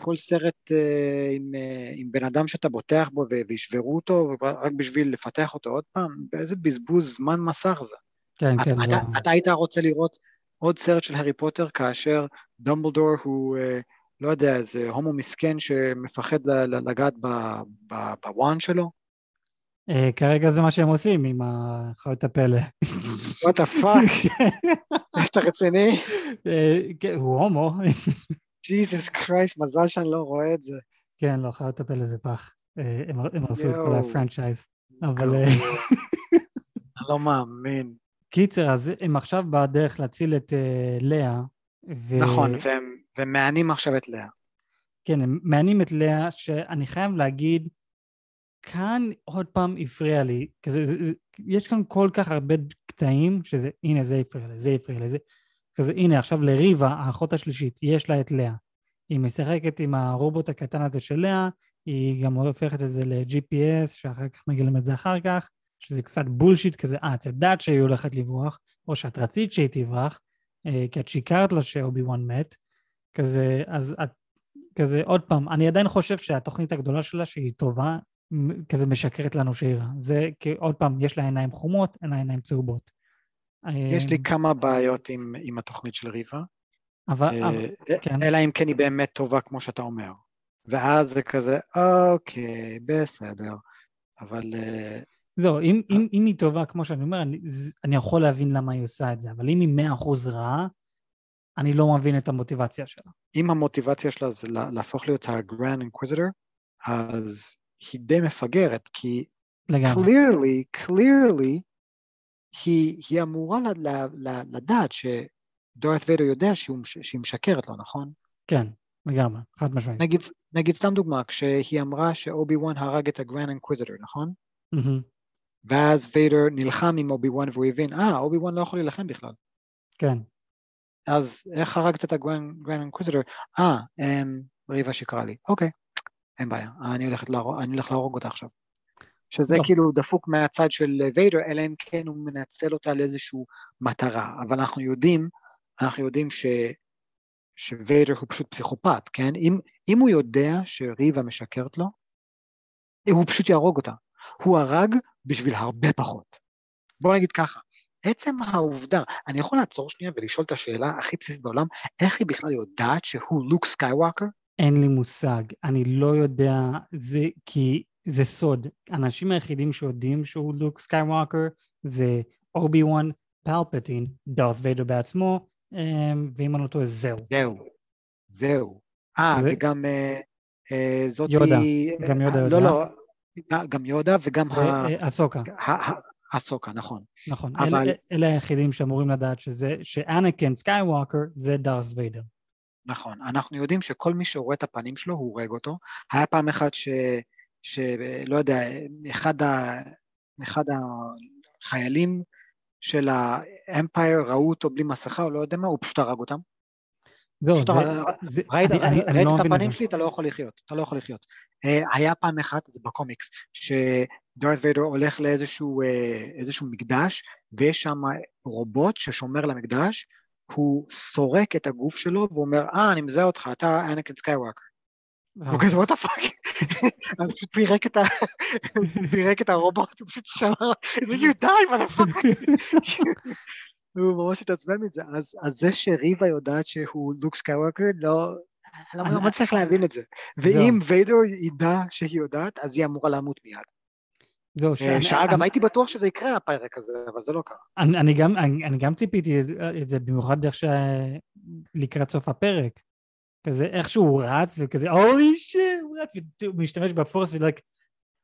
כל סרט אה, עם, עם בן אדם שאתה בוטח בו וישברו אותו רק בשביל לפתח אותו עוד פעם? באיזה בזבוז זמן מסך זה. כן, אתה, כן, אתה, זה... אתה היית רוצה לראות עוד סרט של הארי פוטר כאשר דמבלדור הוא, לא יודע, איזה הומו מסכן שמפחד לגעת בוואן שלו? אה, כרגע זה מה שהם עושים עם החיות הפלא. what the fuck, אתה רציני? אה, כן, הוא הומו. Jesus Christ, מזל שאני לא רואה את זה. כן, לא, חיות הפלא זה פח. אה, הם הרסו את כל. ה franchise. אבל אני לא מאמין. קיצר, אז הם עכשיו בדרך להציל את אה, לאה. נכון, והם מענים עכשיו את לאה. כן, הם מענים את לאה, שאני חייב להגיד, כאן עוד פעם הפריע לי, כזה, זה- זה- יש כאן כל כך הרבה קטעים, שזה, הנה זה הפריע לזה, זה הפריע לזה. כזה, הנה עכשיו לריבה, האחות השלישית, יש לה את לאה. היא משחקת עם הרובוט הקטן הזה של לאה, היא גם הופכת את זה ל-GPS, שאחר כך מגלים את זה אחר כך, שזה קצת בולשיט כזה, אה, את יודעת שהיא הולכת לברוח, או שאת רצית שהיא תברח, אה, כי את שיקרת לה שאובי וואן מת, כזה, אז את, כזה, עוד פעם, אני עדיין חושב שהתוכנית הגדולה שלה, שהיא טובה, כזה משקרת לנו שהיא רע. זה, כי עוד פעם, יש לה עיניים חומות, אין לה עיניים צהובות. יש לי אה, כמה בעיות עם, עם התוכנית של ריבה, אבל, אה, אבל כן. אלא אם כן היא באמת טובה כמו שאתה אומר. ואז זה כזה, אוקיי, בסדר. אבל אה, זהו, אם, אם, אם היא טובה, כמו שאני אומר, אני, אני יכול להבין למה היא עושה את זה, אבל אם היא מאה אחוז רעה, אני לא מבין את המוטיבציה שלה. אם המוטיבציה שלה זה לה- להפוך להיות ה-Grand Inquisitor, אז היא די מפגרת, כי לגמרי. clearly, clearly, היא, היא אמורה ל- ל- ל- לדעת שדורת ויידר יודע שהוא, שהיא משקרת לו, נכון? כן, לגמרי, חד משמעית. נגיד, נגיד סתם דוגמה, כשהיא אמרה שאובי וואן הרג את ה-Grand Inquisitor, נכון? מהמם, ואז ויידר נלחם עם אובי וואן והוא הבין, אה, אובי וואן לא יכול להילחם בכלל. כן, אז איך הרגת את ה-Grand Inquisitor? אה, אמ, ריבה שקרה לי. אוקיי, אין בעיה, אני הולך להרוג, אני הולך להרוג אותה עכשיו. שזה לא. כאילו דפוק מהצד של ויידר, אלא אם כן הוא מנצל אותה לאיזושהי מטרה. אבל אנחנו יודעים, אנחנו יודעים ש... שוויידר הוא פשוט פסיכופת, כן? אם, אם הוא יודע שריבה משקרת לו, הוא פשוט יהרוג אותה. הוא הרג בשביל הרבה פחות. בוא נגיד ככה, עצם העובדה, אני יכול לעצור שנייה ולשאול את השאלה הכי בסיסית בעולם, איך היא בכלל יודעת שהוא לוק סקייווקר? אין לי מושג. אני לא יודע, זה כי זה סוד. האנשים היחידים שיודעים שהוא לוק סקייווקר זה אובי וואן, פלפטין, דארת ויידר בעצמו, אמ, ואם אני לא טועה, זהו. זהו, זהו. אה, זה- וגם אה, אה, זאתי... יודה, גם יודה אה, יודע. לא, לא, גם יודה וגם ה- אה, אה, אסוקה, ה- ה- אסוקה, נכון. נכון. אבל- אלה- אלה היחידים שאמורים לדעת שזה, שאנקן סקייווקר זה דארת ויידר. נכון, אנחנו יודעים שכל מי שרואה את הפנים שלו, הוא הורג אותו. היה פעם אחת ש... ש... לא יודע, אחד, ה... אחד החיילים של ה Empire ראו אותו בלי מסכה, או לא יודע מה, הוא פשוט הרג אותם. זהו, זה... ראית, אני- אני- אני ראית לא את הפנים. שלי, אתה לא יכול לחיות, אתה לא יכול לחיות. אה, היה פעם אחת, זה בקומיקס, שדארת ויידר הולך לאיזשהו אה, איזשהו מקדש, ויש שם רובוט ששומר למקדש, הוא סורק את הגוף שלו ואומר, אה, אני מזהה אותך, אתה אנקן סקייווקר. הוא כזה, what the fuck? אז הוא פירק את ה... פירק את הרובוט, הוא פשוט שמר, איזה you die, motherfucker. הוא ממש התעצבן מזה. אז, זה שריבה יודעת שהוא לוק סקייווקר, לא... אני- לא מצליח להבין את זה? ואם ויידר ידע שהיא יודעת, אז היא אמורה למות מיד. זהו, אה, שאני- שאגב, אני- הייתי בטוח שזה יקרה, הפרק הזה, אבל זה לא קרה. אני, אני, גם, אני, אני גם ציפיתי את, זה, במיוחד איך ש... לקראת סוף הפרק. כזה איכשהו הוא רץ וכזה, אוי שיט, הוא רץ והוא משתמש בפורס ולייק,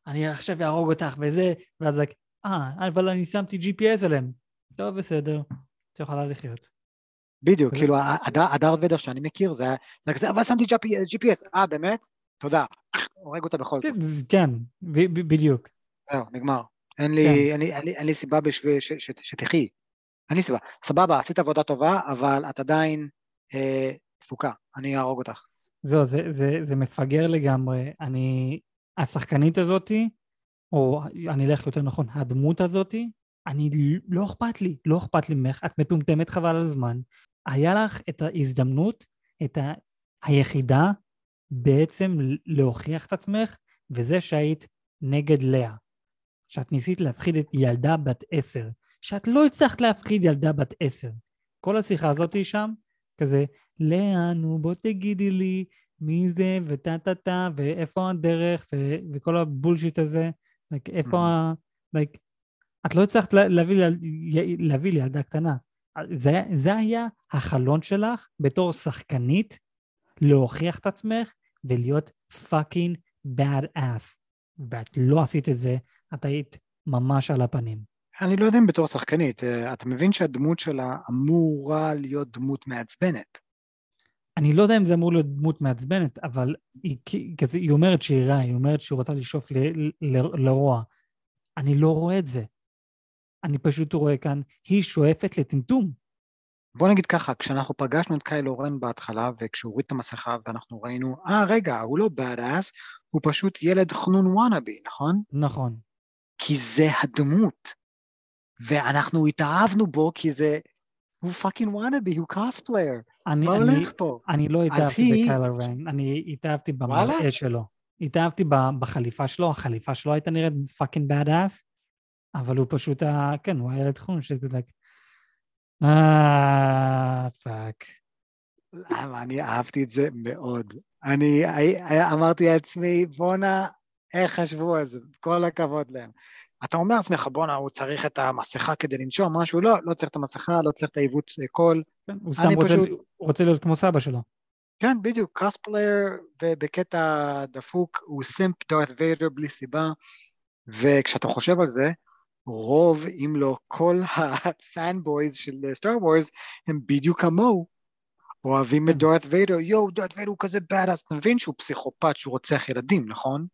אני עכשיו אהרוג אותך וזה, ואז like, אה, אבל אני שמתי GPS עליהם. טוב, בסדר, את יכולה לחיות. בדיוק, כאילו, הדר ודר שאני מכיר, זה היה זה היה כזה, אבל שמתי GPS, אה, באמת? תודה. הורג אותה בכל זאת. כן, זה- כן, בדיוק. זהו, נגמר. אין לי, כן. אין לי, אין לי, אין לי סיבה בשביל שתחי. אין לי סיבה. סבבה, עשית עבודה טובה, אבל את עדיין אה, תפוקה. אני אהרוג אותך. זהו, זה, זה, זה מפגר לגמרי. אני, השחקנית הזאתי, או אני אלך יותר נכון, הדמות הזאתי, אני, לא אכפת לי, לא אכפת לי ממך, את מטומטמת חבל על הזמן. היה לך את ההזדמנות, את ה, היחידה בעצם להוכיח את עצמך, וזה שהיית נגד לאה. שאת ניסית להפחיד את ילדה בת עשר, שאת לא הצלחת להפחיד ילדה בת עשר. כל השיחה הזאתי שם, כזה, לאה, נו בוא תגידי לי מי זה וטה טה טה ואיפה הדרך ו- וכל הבולשיט הזה, like, איפה ה... like, את לא הצלחת לה- להביא, ל- להביא לי ילדה קטנה. זה, זה היה החלון שלך בתור שחקנית להוכיח את עצמך ולהיות פאקינג bad ass. ואת לא עשית את זה, את היית ממש על הפנים. אני לא יודע אם בתור שחקנית, אה, אתה מבין שהדמות שלה אמורה להיות דמות מעצבנת. אני לא יודע אם זה אמור להיות דמות מעצבנת, אבל היא, כזה, היא אומרת שהיא רעה, היא אומרת שהיא רוצה לשאוף ל, ל, לרוע. אני לא רואה את זה. אני פשוט רואה כאן, היא שואפת לטמטום. בוא נגיד ככה, כשאנחנו פגשנו את קיילו רן בהתחלה, וכשהוא הוריד את המסכה ואנחנו ראינו, אה, רגע, הוא לא bad הוא פשוט ילד חנון wannabe, נכון? נכון. כי זה הדמות. ואנחנו התאהבנו בו כי זה, הוא fucking wannabe, הוא cosplayer. אני, מה אני, הולך פה? אני לא התאהבתי היא- בקיילר ריין, אני התאהבתי? במראה שלו. התאהבתי בחליפה שלו, החליפה שלו הייתה נראית fucking bad ass, אבל הוא פשוט, ה- כן, הוא הילד חנון שזה like, אה, fuck. למה? אני אהבתי את זה מאוד. אני הי- אמרתי לעצמי, בואנה, איך חשבו על זה? כל הכבוד להם. אתה אומר לעצמך, בואנה, הוא צריך את המסכה כדי לנשום משהו? לא, לא צריך את המסכה, לא צריך את העיוות קול. כן, הוא סתם רוצה, פשוט- רוצה להיות כמו סבא שלו. כן, בדיוק, cosplayer, ובקטע דפוק, הוא simp דארת ויידר בלי סיבה, וכשאתה חושב על זה, רוב, אם לא כל ה fanboys של Star Wars, הם בדיוק כמוהו. אוהבים את כן. דארת ויידר, יואו, דארת ויידר הוא כזה bad, אז אתה מבין שהוא פסיכופת, שהוא רוצח ילדים, נכון?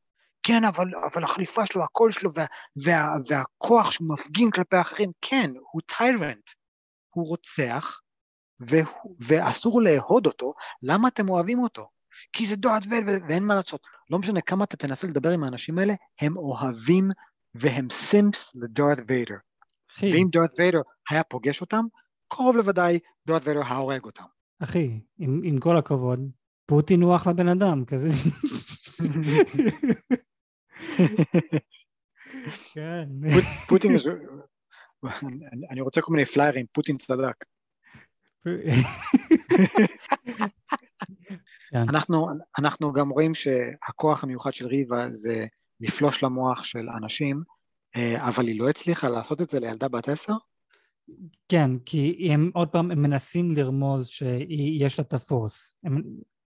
כן, אבל, אבל החליפה שלו, הקול שלו, וה, וה, והכוח שהוא מפגין כלפי האחרים, כן, הוא tyrant, הוא רוצח, והוא, ואסור לאהוד אותו, למה אתם אוהבים אותו? כי זה דארת ויידר ואין מה לעשות. לא משנה כמה אתה תנסה לדבר עם האנשים האלה, הם אוהבים והם סימפס לדארת ויידר. ואם דארת ויידר היה פוגש אותם, קרוב לוודאי דארת ויידר היה הורג אותם. אחי, עם, עם כל הכבוד, פוטין הוא אחלה בן אדם, כזה. כן. פוט- פוטין, אני- אני רוצה כל מיני פליירים, פוטין צדק. כן. אנחנו, אנחנו גם רואים שהכוח המיוחד של ריבה זה לפלוש למוח של אנשים, אה, אבל היא לא הצליחה לעשות את זה לילדה בת עשר? כן, כי הם עוד פעם הם מנסים לרמוז שיש לה את הפורס. הם-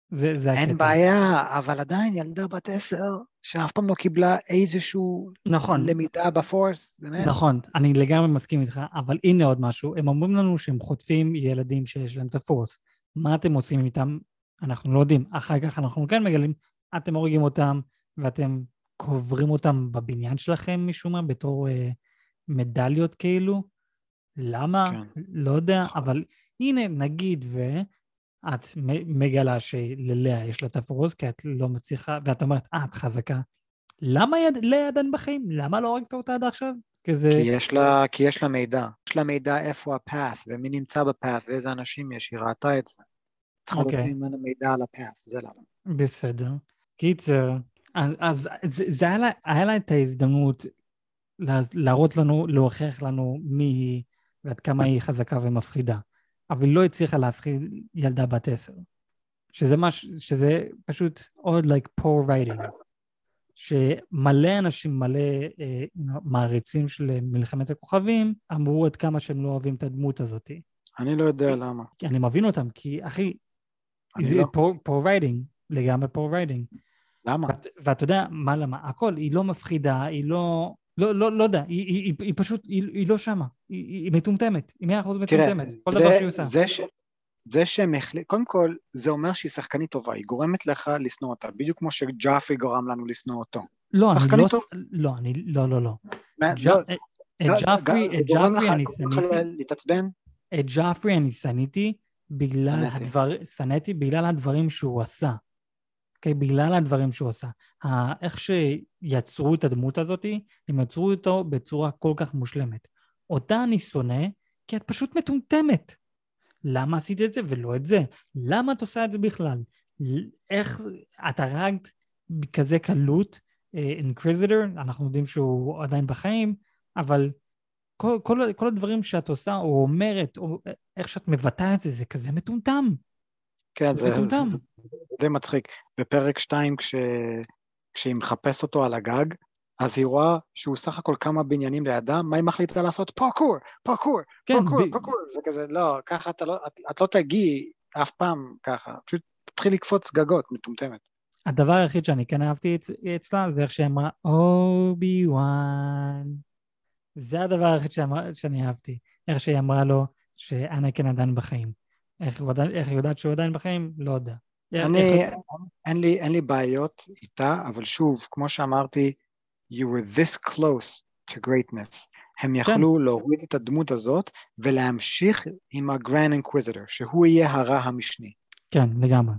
זה, זה הקטע. אין בעיה, אבל עדיין ילדה בת עשר שאף פעם לא קיבלה איזשהו נכון, למידה בפורס, באמת. נכון, אני לגמרי מסכים איתך, אבל הנה עוד משהו, הם אומרים לנו שהם חוטפים ילדים שיש להם את הפורס. מה אתם עושים איתם? אנחנו לא יודעים. אחר כך אנחנו כן מגלים, אתם הורגים אותם ואתם קוברים אותם בבניין שלכם משום מה, בתור אה, מדליות כאילו. למה? כן. לא יודע, אבל הנה, נגיד ואת מ- מגלה שללאה יש לה את הפורס, כי את לא מצליחה, ואת אומרת, אה, את חזקה. למה יד- לאה עדיין בחיים? למה לא הרגת אותה עד עכשיו? כזה... כי יש לה, כי יש לה מידע. יש לה מידע איפה הפאth, ומי נמצא בפאth, ואיזה אנשים יש, היא ראתה את זה. צריכה אוקיי. להוציא ממנו מידע על הפאth, זה למה. בסדר. קיצר, אז, אז זה, זה היה, לה, היה לה את ההזדמנות לה, להראות לנו, להוכיח לנו מי היא ועד כמה היא חזקה ומפחידה, אבל היא לא הצליחה להפחיד ילדה בת עשר. שזה, מש, שזה פשוט עוד like poor writing. שמלא אנשים, מלא אה, מעריצים של מלחמת הכוכבים, אמרו עד כמה שהם לא אוהבים את הדמות הזאת. אני לא יודע למה. כי אני מבין אותם, כי אחי, זה לא. poor, poor writing, לגמרי poor writing. למה? ואת, ואתה יודע מה למה, הכל, היא לא מפחידה, היא לא, לא, לא, לא יודע, היא, היא, היא, היא פשוט, היא, היא לא שמה, היא, היא מטומטמת, היא מאה אחוז מטומטמת, כל זה- דבר שהיא עושה. זה ש... זה שהם החליטו, קודם כל, זה אומר שהיא שחקנית טובה, היא גורמת לך לשנוא אותה, בדיוק כמו שג'אפרי גרם לנו לשנוא אותו. לא, אני לא, טוב. לא, אני, לא, לא, לא. לא, את לא, ג'אפרי, את זה גורם ג'אפרי אני גורם שנאתי? את ג'אפרי אני שנאתי בגלל הדברים שהוא עשה. אוקיי? בגלל הדברים שהוא עשה. איך שיצרו את הדמות הזאת, הם יצרו אותו בצורה כל כך מושלמת. אותה אני שונא, כי את פשוט מטומטמת. למה עשית את זה ולא את זה? למה את עושה את זה בכלל? איך את הרגת בכזה קלות אינקוויזיטור, אנחנו יודעים שהוא עדיין בחיים, אבל כל, כל, כל הדברים שאת עושה או אומרת, או איך שאת מבטאה את זה, זה כזה מטומטם. כן, זה זה. זה, זה, די מצחיק. בפרק 2, כש, כשהיא מחפשת אותו על הגג, אז היא רואה שהוא סך הכל כמה בניינים לידה, מה היא מחליטה לעשות? פארקור, פארקור, כן, פארקור, ב- פארקור. זה כזה, לא, ככה אתה לא, את, את לא תגיעי אף פעם ככה, פשוט תתחיל לקפוץ גגות, מטומטמת. הדבר היחיד שאני כן אהבתי אצ- אצלה זה איך שהיא אמרה, אובי וואן. זה הדבר היחיד שאני אהבתי. איך שהיא אמרה לו שאנקן עדיין בחיים. איך, היא יודעת שהוא עדיין בחיים? לא יודע. אני, איך- אין לי, אין לי בעיות איתה, אבל שוב, כמו שאמרתי, you were this close to greatness, הם יכלו להוריד את הדמות הזאת ולהמשיך עם ה Grand Inquisitor, שהוא יהיה הרע המשני. כן, לגמרי.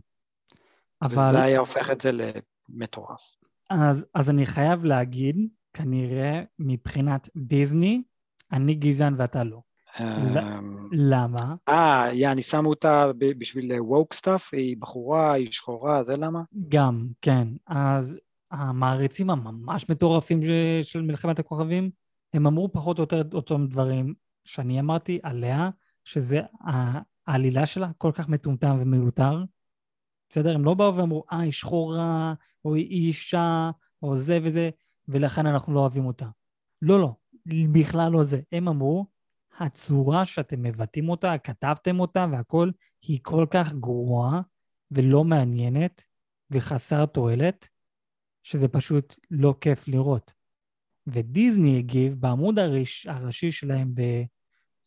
אבל... וזה היה הופך את זה למטורף. אז, אז אני חייב להגיד, כנראה מבחינת דיסני, אני גזען ואתה לא. אמ, למה? אה, יעני, שמו אותה בשביל woke stuff, היא בחורה, היא שחורה, זה למה? גם, כן. אז המעריצים הממש מטורפים של מלחמת הכוכבים, הם אמרו פחות או יותר את אותם דברים שאני אמרתי עליה, שזה העלילה שלה כל כך מטומטם ומיותר. בסדר? הם לא באו ואמרו, אה, היא שחורה, או היא אישה, או זה וזה, ולכן אנחנו לא אוהבים אותה. לא, לא, בכלל לא זה. הם אמרו, הצורה שאתם מבטאים אותה, כתבתם אותה והכול, היא כל כך גרועה ולא מעניינת וחסר תועלת, שזה פשוט לא כיף לראות. ודיסני הגיב בעמוד הראש, הראשי שלהם ב...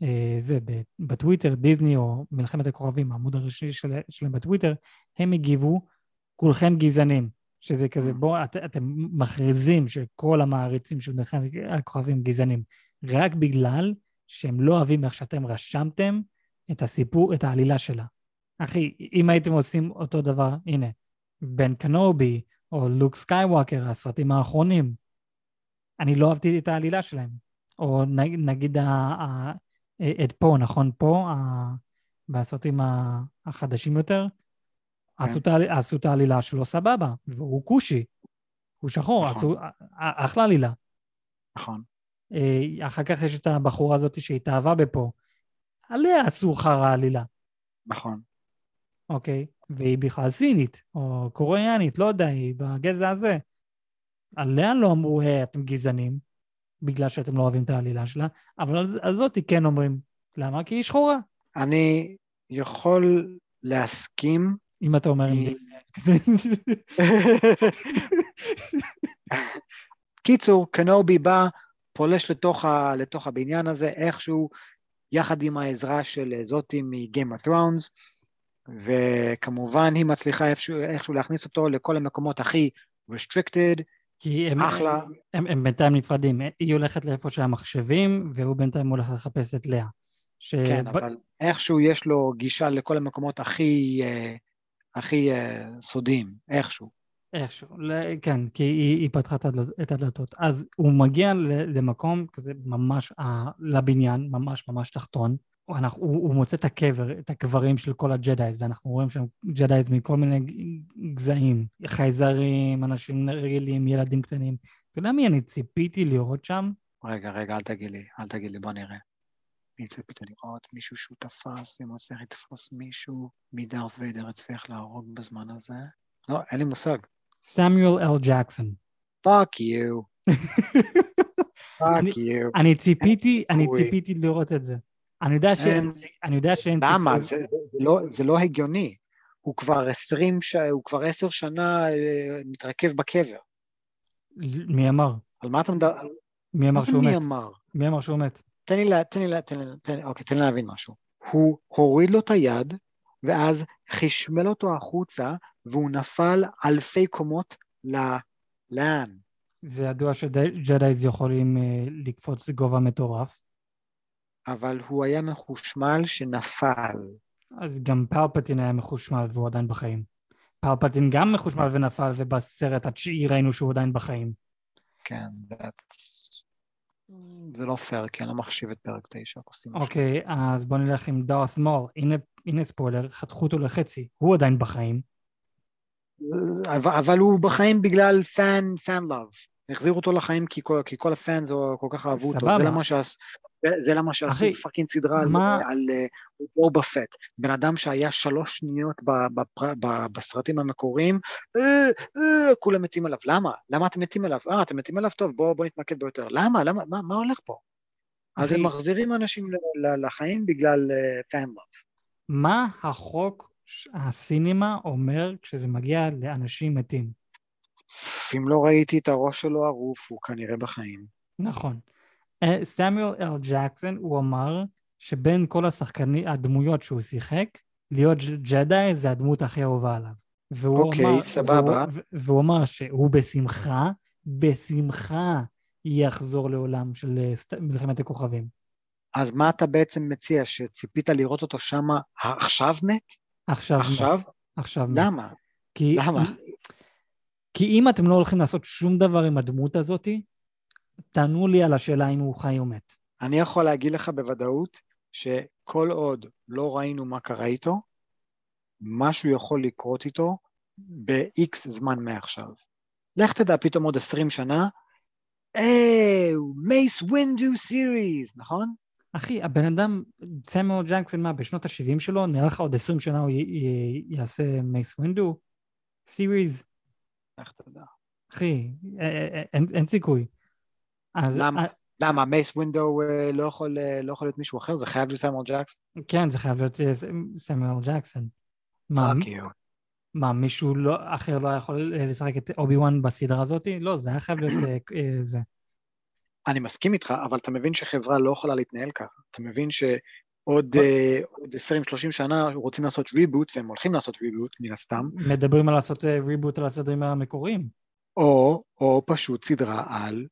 אה, זה, ב, בטוויטר, דיסני או מלחמת הכוכבים, העמוד הראשי של, שלהם בטוויטר, הם הגיבו, כולכם גזענים. שזה כזה, בואו, את, אתם מכריזים שכל המעריצים של מלחמת הכוכבים גזענים, רק בגלל שהם לא אוהבים איך שאתם רשמתם את הסיפור, את העלילה שלה. אחי, אם הייתם עושים אותו דבר, הנה, בן קנובי או לוק סקייווקר, הסרטים האחרונים, אני לא אהבתי את העלילה שלהם. או נגיד ה, ה, את פה, נכון? פה, ה, בסרטים החדשים יותר, כן. עשו, את- עשו את העלילה שלו סבבה, והוא כושי, הוא שחור, נכון. עשו אחלה עלילה. נכון. אה, אחר כך יש את הבחורה הזאת שהתאהבה בפה. עליה עשו חרא עלילה, נכון. אוקיי? והיא בכלל סינית, או קוריאנית, לא יודע, היא בגזע הזה. עליה לא אמרו, היי, אתם גזענים, בגלל שאתם לא אוהבים את העלילה שלה, אבל על, על זאתי כן אומרים. למה? כי היא שחורה. אני יכול להסכים אם אתה אומר... עם. קיצור, קנובי בא, פולש לתוך, ה, לתוך הבניין הזה, איכשהו, יחד עם העזרה של זאתי מ-Game of Thrones, וכמובן היא מצליחה איכשהו, איכשהו להכניס אותו לכל המקומות הכי restricted, כי הם, אחלה. הם, הם בינתיים נפרדים. היא הולכת לאיפה שהמחשבים, והוא בינתיים הולך לחפש את לאה. ש... כן, ב- אבל איכשהו יש לו גישה לכל המקומות הכי, אה, הכי אה, סודיים, איכשהו. איכשהו, כן, כי היא, היא פתחה את הדלת- את הדלתות. אז הוא מגיע למקום כזה ממש, לבניין, ממש ממש תחתון. אנחנו, הוא, הוא מוצא את הקבר, את הקברים של כל הג'דאיז, ואנחנו רואים שם ג'דאיז מכל מיני גזעים, חייזרים, אנשים רגילים, ילדים קטנים. אתה יודע מי אני ציפיתי לראות שם? רגע, רגע, אל תגיד לי, אל תגיד לי, בוא נראה. אני ציפית לראות מישהו שהוא תפס, אם הוא הצליח לתפוס מישהו, מדארת ויידר הצליח להרוג בזמן הזה. לא, אין לי מושג. סמיול אל ג'קסון. פאק יו, פאק יו. אני ציפיתי, אני. ציפיתי לראות את זה. אני יודע שאין, אין. אני יודע שאין למה? זה, לא, זה לא הגיוני. הוא כבר עשרים. הוא כבר עשר שנה אה, מתרקב בקבר. מי אמר? על מה אתה מדבר? מי אמר שהוא מי מת? אמר? מי אמר שהוא מת? תן לי, תן לי, תן לי, תן לי, אוקיי, תן לי להבין משהו. הוא הוריד לו את היד, ואז חשמל אותו החוצה, והוא נפל אלפי קומות ל... לאן? זה ידוע שג'דאיז יכולים אה, לקפוץ לגובה מטורף. אבל הוא היה מחושמל שנפל. אז גם פלפטין היה מחושמל והוא עדיין בחיים. פלפטין גם מחושמל ונפל, ובסרט התשיעי ראינו שהוא עדיין בחיים. כן, that's... זה לא פייר, כי אני לא מחשיב את פרק תשע. עושים משהו. אוקיי, אז בוא נלך עם דארת מול. הנה, הנה ספוילר, חתכו אותו לחצי. הוא עדיין בחיים. אבל, הוא בחיים בגלל fan, fan love. החזירו אותו לחיים כי כל, כי כל ה fans כל כך אהבו אותו. סבבה. זה למה, שעש, זה, למה שעשו אחי, fucking סדרה מה- על אה, בובה פט. בן אדם שהיה שלוש שניות בפר, בסרטים המקוריים, אה, אה, כולם מתים עליו. למה? למה אתם מתים עליו? אה, אתם מתים עליו? טוב, בואו בוא נתמקד בו יותר. למה? למה? מה, מה הולך פה? אז הם מחזירים אנשים לחיים בגלל fan love. מה החוק ה cinema אומר כשזה מגיע לאנשים מתים? אם לא ראיתי את הראש שלו ערוף, הוא כנראה בחיים. נכון. אה, סמיול אל ג'קסון, הוא אמר שבין כל השחקנים, הדמויות שהוא שיחק, להיות ג'די זה הדמות הכי אהובה עליו. והוא אוקיי, אמר, סבבה. והוא, והוא אמר שהוא בשמחה, בשמחה יחזור לעולם של אה, מלחמת הכוכבים. אז מה אתה בעצם מציע, שציפית לראות אותו שמה עכשיו מת? עכשיו. עכשיו? עכשיו מת. למה? כי, למה? כי אם אתם לא הולכים לעשות שום דבר עם הדמות הזאתי, תענו לי על השאלה אם הוא חי או מת. אני יכול להגיד לך בוודאות שכל עוד לא ראינו מה קרה איתו, משהו יכול לקרות איתו ב-X זמן מעכשיו. לך תדע, פתאום עוד 20 שנה, היי, מייס ווינדו series, נכון? אחי, הבן אדם, סמואל ג'קסון, מה, בשנות ה-70 שלו, נראה לך עוד 20 שנה הוא י- י- יעשה מייס ווינדו? series? לך תדע. אחי, א- א- א- אין, סיכוי. למה? מייס ווינדו אה, לא יכול אה, לא יכול להיות מישהו אחר? זה חייב להיות סמואל ג'קס? כן, זה חייב להיות אה, סמואל ג'קסון. מה, מישהו לא, אחר לא יכול לשחק את אובי וואן בסדרה הזאת? לא, זה היה חייב להיות זה. אני מסכים איתך, אבל אתה מבין שחברה לא יכולה להתנהל ככה. אתה מבין שעוד אה, עוד 20-30 שנה רוצים לעשות ריבוט, והם הולכים לעשות ריבוט, מן הסתם, מדברים על לעשות ריבוט על הסדרים המקוריים. או, או פשוט סדרה על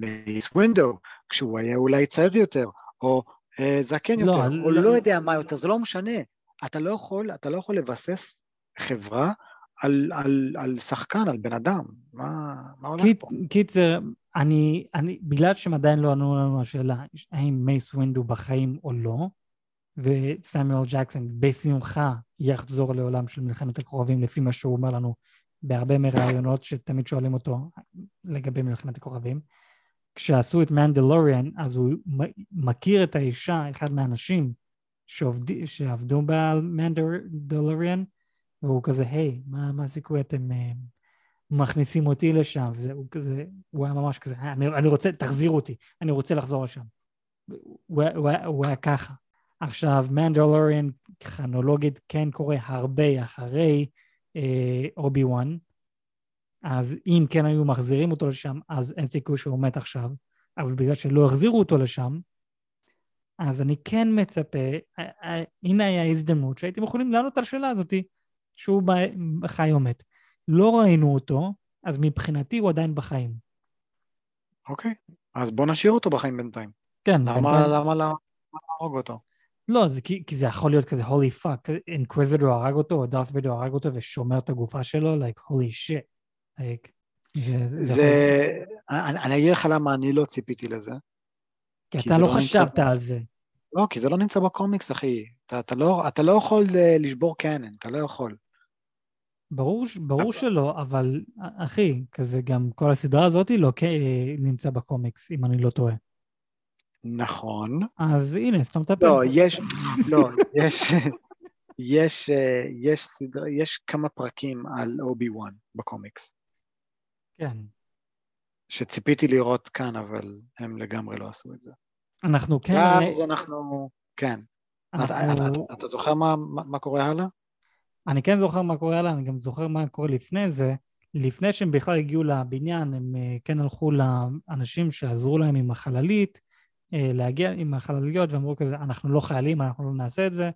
מייס ווינדו, כשהוא היה אולי צעיר יותר, או אה, זקן לא, יותר, או לא- לא יודע מה יותר, זה לא משנה. אתה לא יכול, אתה לא יכול לבסס חברה על, על, על שחקן, על בן אדם. מה, מה הולך פה? קיצר, אני, אני, בגלל שהם עדיין לא ענו לנו השאלה האם מייס ווינדו בחיים או לא, וסמואל ג'קסון בשמחה יחזור לעולם של מלחמת הכוכבים לפי מה שהוא אומר לנו בהרבה מראיונות שתמיד שואלים אותו לגבי מלחמת הכוכבים. כשעשו את מנדלוריאן, אז הוא מכיר את האישה, אחד מהאנשים שעובד, שעבדו במנדלוריאן, והוא כזה, היי, מה, מה הסיכוי אתם אה, מכניסים אותי לשם? וזה, הוא כזה, הוא היה ממש כזה, "אה, אני, אני רוצה, תחזירו אותי, אני רוצה לחזור לשם. הוא, הוא, היה- הוא היה ככה. עכשיו, מנדלוריאן כרונולוגית כן קורה הרבה אחרי אה, אובי וואן, אז אם כן היו מחזירים אותו לשם, אז אין סיכוי שהוא מת עכשיו, אבל בגלל שלא החזירו אותו לשם, אז אני כן מצפה, אה, אה, הנה היה הזדמנות שהייתם יכולים לענות על השאלה הזאתי, שהוא חי או מת. לא ראינו אותו, אז מבחינתי הוא עדיין בחיים. אוקיי, אז בוא נשאיר אותו בחיים בינתיים. כן, למה, בינתיים- למה, למה להרוג אותו? לא, זה כי, כי זה יכול להיות כזה, holy fuck, Inquisitor הרג אותו, או דארת ויידר הרג אותו ושומר את הגופה שלו, like, holy shit. Like, זה, זה, זה, אני, אני אגיד לך למה אני לא ציפיתי לזה. כי כי אתה לא לא נמצא- חשבת על זה. לא, כי זה לא נמצא בקומיקס, אחי. אתה, אתה, לא, אתה לא יכול אה, לשבור canon, אתה לא יכול. ברור, ברור שלא, אבל אחי, כזה גם כל הסדרה הזאת לא כ- נמצא בקומיקס, אם אני לא טועה. נכון. אז הנה, סתום את הפה. לא, יש, לא, יש, יש, אה, יש סדרה, יש כמה פרקים על אובי וואן בקומיקס, כן. שציפיתי לראות כאן, אבל הם לגמרי לא עשו את זה. אנחנו כן... אז אנחנו, כן. אתה, אנחנו... אתה, אתה זוכר מה, מה, מה קורה הלאה? אני כן זוכר מה קורה הלאה, אני גם זוכר מה קורה לפני זה. לפני שהם בכלל הגיעו לבניין, הם אה, כן הלכו לאנשים שעזרו להם עם החללית, אה, להגיע עם החלליות, ואמרו כזה, אנחנו לא חיילים, אנחנו לא נעשה את זה.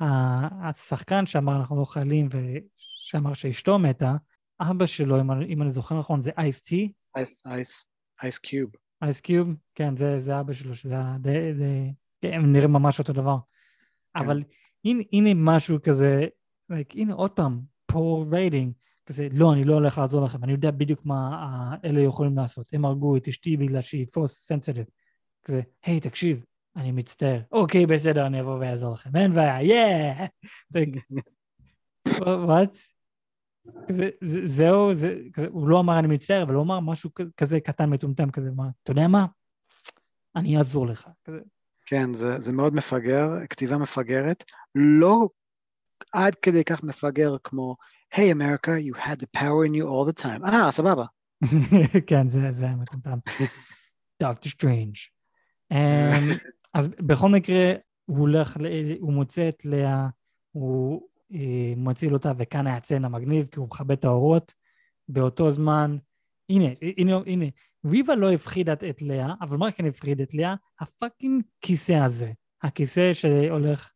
השחקן שאמר אנחנו לא חיילים, ושאמר שאשתו מתה, אבא שלו, אם, אני- אם אני זוכר נכון, זה אייס טי, אייס, קיוב. אייס קיוב, כן, זה, זה אבא שלו, שזה די, די, כן, הם נראים ממש אותו דבר. כן. אבל הנה, הנה משהו כזה, like, הנה עוד פעם, poor writing, כזה, לא, אני לא הולך לעזור לכם, אני יודע בדיוק מה אלה יכולים לעשות. הם הרגו את אשתי בגלל שהיא Force sensitive. כזה, היי, תקשיב, אני מצטער. אוקיי, בסדר, אני אבוא ואעזור לכם. אין בעיה, יאה! וואט? זהו, זה, כזה, הוא לא אמר אני מצטער, אבל הוא אמר משהו כזה קטן מטומטם כזה, מה, אתה יודע מה? אני אעזור לך. כזה, כן, זה, זה מאוד מפגר, כתיבה מפגרת. לא עד כדי כך מפגר כמו, היי, אמריקה, you had the power in you all the time. אה, סבבה. כן, זה, היה מטומטם. דוקטור סטרנג'. אמ, אז בכל מקרה, הוא הולך, הוא מוצא את לאה, הוא אה, מציל אותה, וכאן היה הסצנה המגניבה, כי הוא מכבה את האורות. באותו זמן, הנה, הנה, הנה, ריבה לא הפחידה את לאה, אבל מה כן הפחיד את לאה? ה fucking כיסא הזה. הכיסא שהולך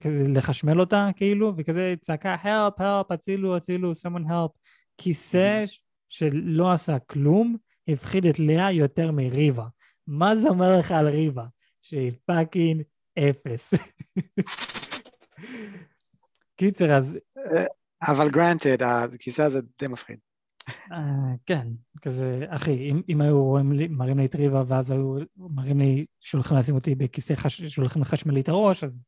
כזה לחשמל אותה, כאילו, וכזה צעקה, help, help, הצילו, הצילו, someone help. כיסא ש- שלא עשה כלום, הפחיד את לאה יותר מריבה. מה זה אומר לך על ריבה? שהיא פאקינג אפס. קיצר, אז... אבל granted, הכיסא הזה די מפחיד. אה, כן, כזה, אחי, אם, אם היו רואים לי, מראים לי את ריבה, ואז היו מראים לי שהולכים לשים אותי בכיסא, חש, שהולכים לחשמל לי את הראש, אז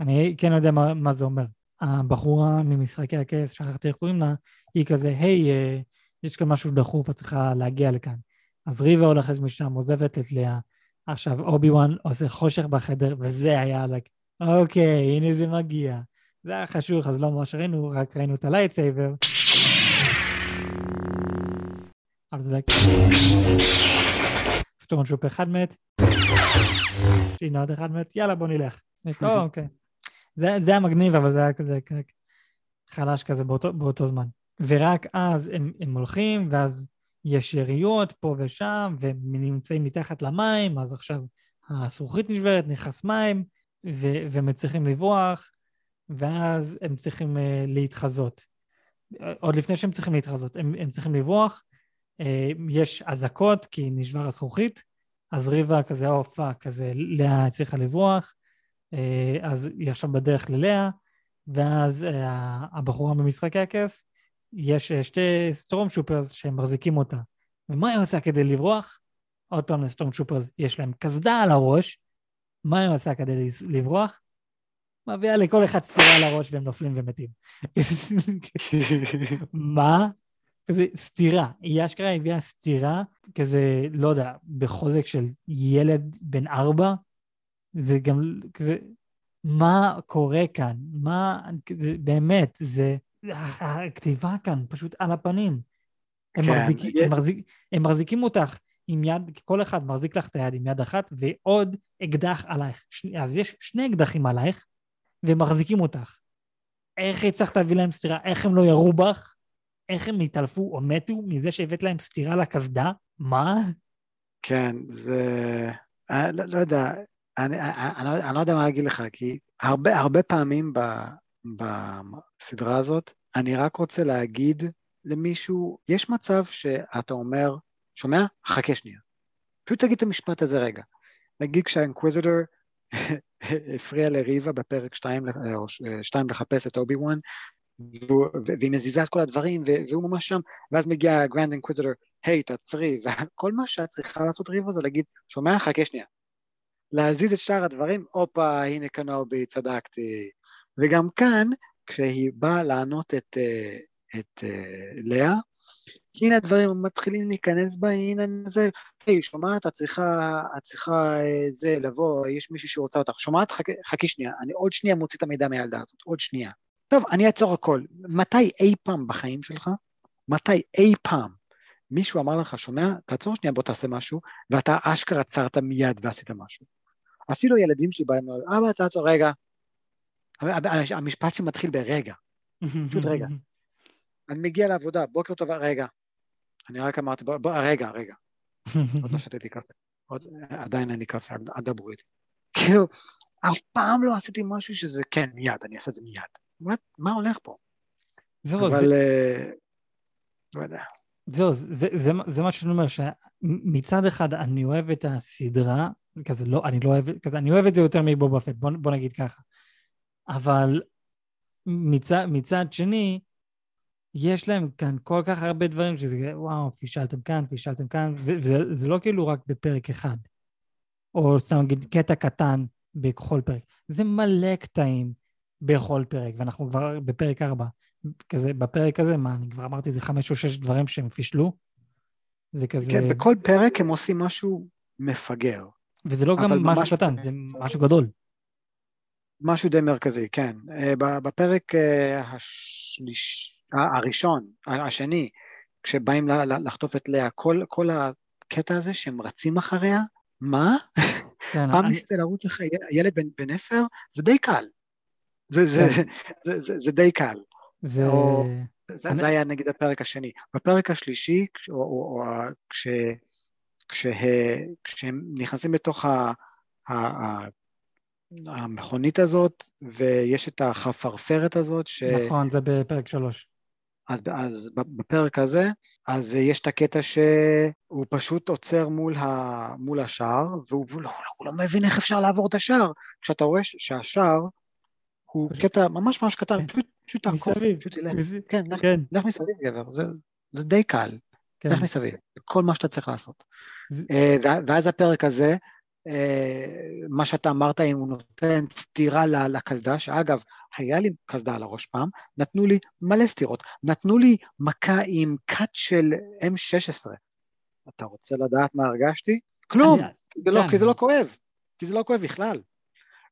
אני כן יודע מה, מה זה אומר. הבחורה ממשחקי הכס, שכחתי איך קוראים לה, היא כזה, היי, אה, יש כאן משהו דחוף, את צריכה להגיע לכאן. אז ריבה הולכת משם, עוזבת את לאה. עכשיו אובי וואן עושה חושך בחדר, וזה היה, like, אוקיי, הנה זה מגיע. זה היה חשוך, אז לא ממש ראינו, רק ראינו את ה lightsaber. אבל זה like... stormtrooper אחד מת, הנה עוד אחד מת, יאללה בוא נלך. אוקיי. זה, זה היה מגניב, אבל זה היה כזה חלש כזה באותו, באותו זמן. ורק אז הם, הם הולכים, ואז יש יריות פה ושם, והם נמצאים מתחת למים, אז עכשיו הזכוכית נשברת, נכנס מים, ו- והם צריכים לברוח, ואז הם צריכים uh, להתחזות. עוד לפני שהם צריכים להתחזות, הם, הם צריכים לברוח, uh, יש אזעקות כי נשבר הזכוכית, אז ריבה כזה, fuck, כזה, לאה הצליחה לברוח, אז היא עכשיו בדרך ללאה, ואז uh, הבחורה במשחקי הכס, יש שתי stormtroopers שהם מחזיקים אותה. ומה היא עושה כדי לברוח? עוד פעם ל stormtroopers יש להם קסדה על הראש, מה היא עושה כדי לברוח? מביאה לכל אחד סטירה על הראש והם נופלים ומתים. מה? כזה סטירה, היא אשכרה הביאה סטירה, כזה, לא יודע, בחוזק של ילד בן ארבע, זה גם כזה, מה קורה כאן? מה, זה, באמת, זה, הכתיבה כאן פשוט על הפנים. הם, כן. מחזיק, הם, מחזיק, הם מחזיקים אותך עם יד, כל אחד מחזיק לך את היד עם יד אחת, ועוד אקדח עלייך. שני, אז יש שני אקדחים עלייך, והם מחזיקים אותך. איך הצלחת להביא להם סטירה? איך הם לא ירו בך? איך הם התעלפו או מתו מזה שהבאת להם סטירה לקסדה? מה? כן, זה... אני לא, לא יודע, אני, אני, אני, אני לא יודע מה להגיד לך, כי הרבה, הרבה פעמים ב, בסדרה הזאת, אני רק רוצה להגיד למישהו, יש מצב שאתה אומר, שומע? חכה שנייה. פשוט תגיד את המשפט הזה רגע. נגיד כשהאינקוויזיטור הפריע לריבה בפרק 2, 2 לחפש את אובי וואן, והיא מזיזה את כל הדברים, והוא ממש שם, ואז מגיע ה grand inquisitor, היי, תעצרי, וכל מה שאת צריכה לעשות ריבה זה להגיד, שומע? חכה שנייה. להזיז את שאר הדברים, הופה, הנה קנובי, צדקתי. וגם כאן, כשהיא באה לענות את, אה, את אה, לאה, הנה הדברים מתחילים להיכנס בה, הנה זה, היי, שומעת, את צריכה, את צריכה אה, זה, לבוא, יש מישהי שרוצה אותך, שומעת? חכי, חכי שנייה, אני עוד שנייה מוציא את המידע מהילדה הזאת, עוד שנייה. טוב, אני אעצור הכל. מתי אי פעם בחיים שלך, מתי אי פעם מישהו אמר לך, שומע, תעצור שנייה, בוא תעשה משהו, ואתה אשכרה עצרת מיד ועשית משהו. אפילו ילדים שלי באים, אבא, תעצור, רגע. המשפט שמתחיל ברגע, פשוט רגע. אני מגיע לעבודה, בוקר טוב, רגע. אני רק אמרתי, בוא, בוא רגע, רגע. עוד לא שתיתי קפה. עוד, עדיין אין לי קפה, אל דברו איתי. כאילו, אף פעם לא עשיתי משהו שזה, כן, מיד, אני אעשה את זה מיד. מה, מה הולך פה? זהו, אבל, זה... Uh, לא יודע. זהו, זה, זה, זה, זה מה שאני אומר, שמצד אחד אני אוהב את הסדרה, כזה לא, אני לא אוהב, כזה, אני אוהב את זה יותר מבובה פט, בוא, בוא נגיד ככה. אבל מצד, מצד שני, יש להם כאן כל כך הרבה דברים שזה, וואו, פישלתם כאן, פישלתם כאן, וזה לא כאילו רק בפרק אחד, או סתם נגיד קטע קטן בכל פרק, זה מלא קטעים בכל פרק, ואנחנו כבר בפרק ארבע. כזה, בפרק הזה, מה, אני כבר אמרתי, זה חמש או שש דברים שהם פישלו? זה כזה... כן, בכל פרק הם עושים משהו מפגר. וזה לא גם משהו קטן, זה משהו גדול. משהו די מרכזי, כן. אה, בפרק אה, השליש... הראשון, השני, כשבאים לחטוף את לאה, כל, כל הקטע הזה שהם רצים אחריה, מה? כן, פעם ניסית אני... לרוץ אחרי ילד בן, עשר, זה די קל. זה, כן. זה, זה, זה, זה די קל. ו... או, זה, אני... זה היה נגיד הפרק השני. בפרק השלישי, או, או, או, כש, כשה, כשהם נכנסים לתוך ה, ה, המכונית הזאת, ויש את החפרפרת הזאת, ש... נכון, זה בפרק שלוש. אז, אז בפרק הזה, אז יש את הקטע שהוא פשוט עוצר מול, ה, מול השער, והוא לא, הוא לא מבין איך אפשר לעבור את השער, כשאתה רואה שהשער הוא. קטע ממש ממש קטן, פשוט, פשוט תעקוף, פשוט תלך. כן, לך, כן. לך מסביב גבר, זה, זה די קל, כן. לך מסביב, כל מה שאתה צריך לעשות. זה... אה, ואז הפרק הזה, אה, מה שאתה אמרת, אם הוא נותן סטירה לקסדה, שאגב, היה לי קסדה על הראש פעם, נתנו לי מלא סטירות, נתנו לי מכה עם קאט של M16. אתה רוצה לדעת מה הרגשתי? כלום, אני... זה לא, כן. כי זה לא כואב, כי זה לא כואב בכלל.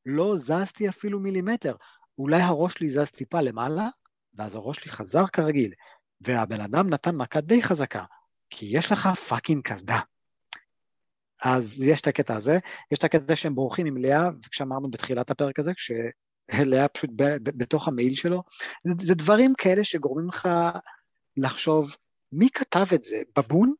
לא זזתי אפילו מילימטר. אולי הראש שלי זז טיפה למעלה, ואז הראש שלי חזר כרגיל, והבן אדם נתן מכה די חזקה, כי יש לך fucking קסדה. אז יש את הקטע הזה, יש את הקטע שהם בורחים עם לאה, וכשאמרנו בתחילת הפרק הזה, כשלאה פשוט ב, ב, בתוך המעיל שלו, זה, זה דברים כאלה שגורמים לך לחשוב, מי כתב את זה? בבון?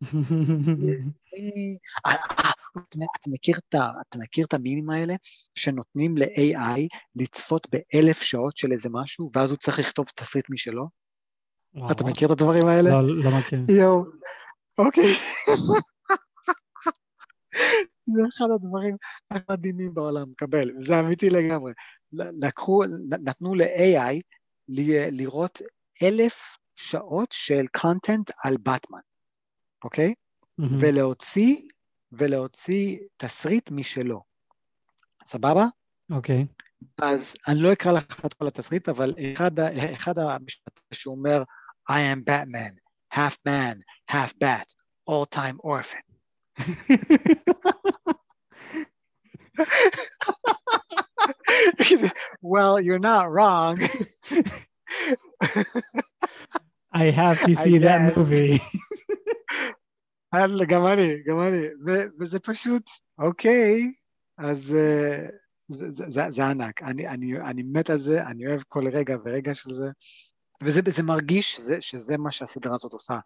אתה מכיר, את, אתה מכיר את המימים האלה שנותנים ל-AI לצפות באלף שעות של איזה משהו, ואז הוא צריך לכתוב תסריט משלו? אתה מכיר את הדברים האלה? לא, לא מכיר. יואו, אוקיי. זה אחד הדברים המדהימים בעולם, קבל, זה אמיתי לגמרי. לקחו, נתנו ל-AI לראות אלף שעות של קונטנט על באטמן, אוקיי? Mm-hmm. ולהוציא, ולהוציא תסריט משלו. סבבה? אוקיי. Okay. אז אני לא אקרא לך את כל התסריט, אבל אחד, אחד המשפטים שהוא אומר, I am Batman, half man, half bat, all time orphan. well, you're not wrong. I have to see that movie. גם אני, גם אני, וזה פשוט, אוקיי, אז זה, זה, זה, זה ענק, אני, אני, אני מת על זה, אני אוהב כל רגע ורגע של זה, וזה מרגיש שזה, שזה מה שהסדרה הזאת עושה.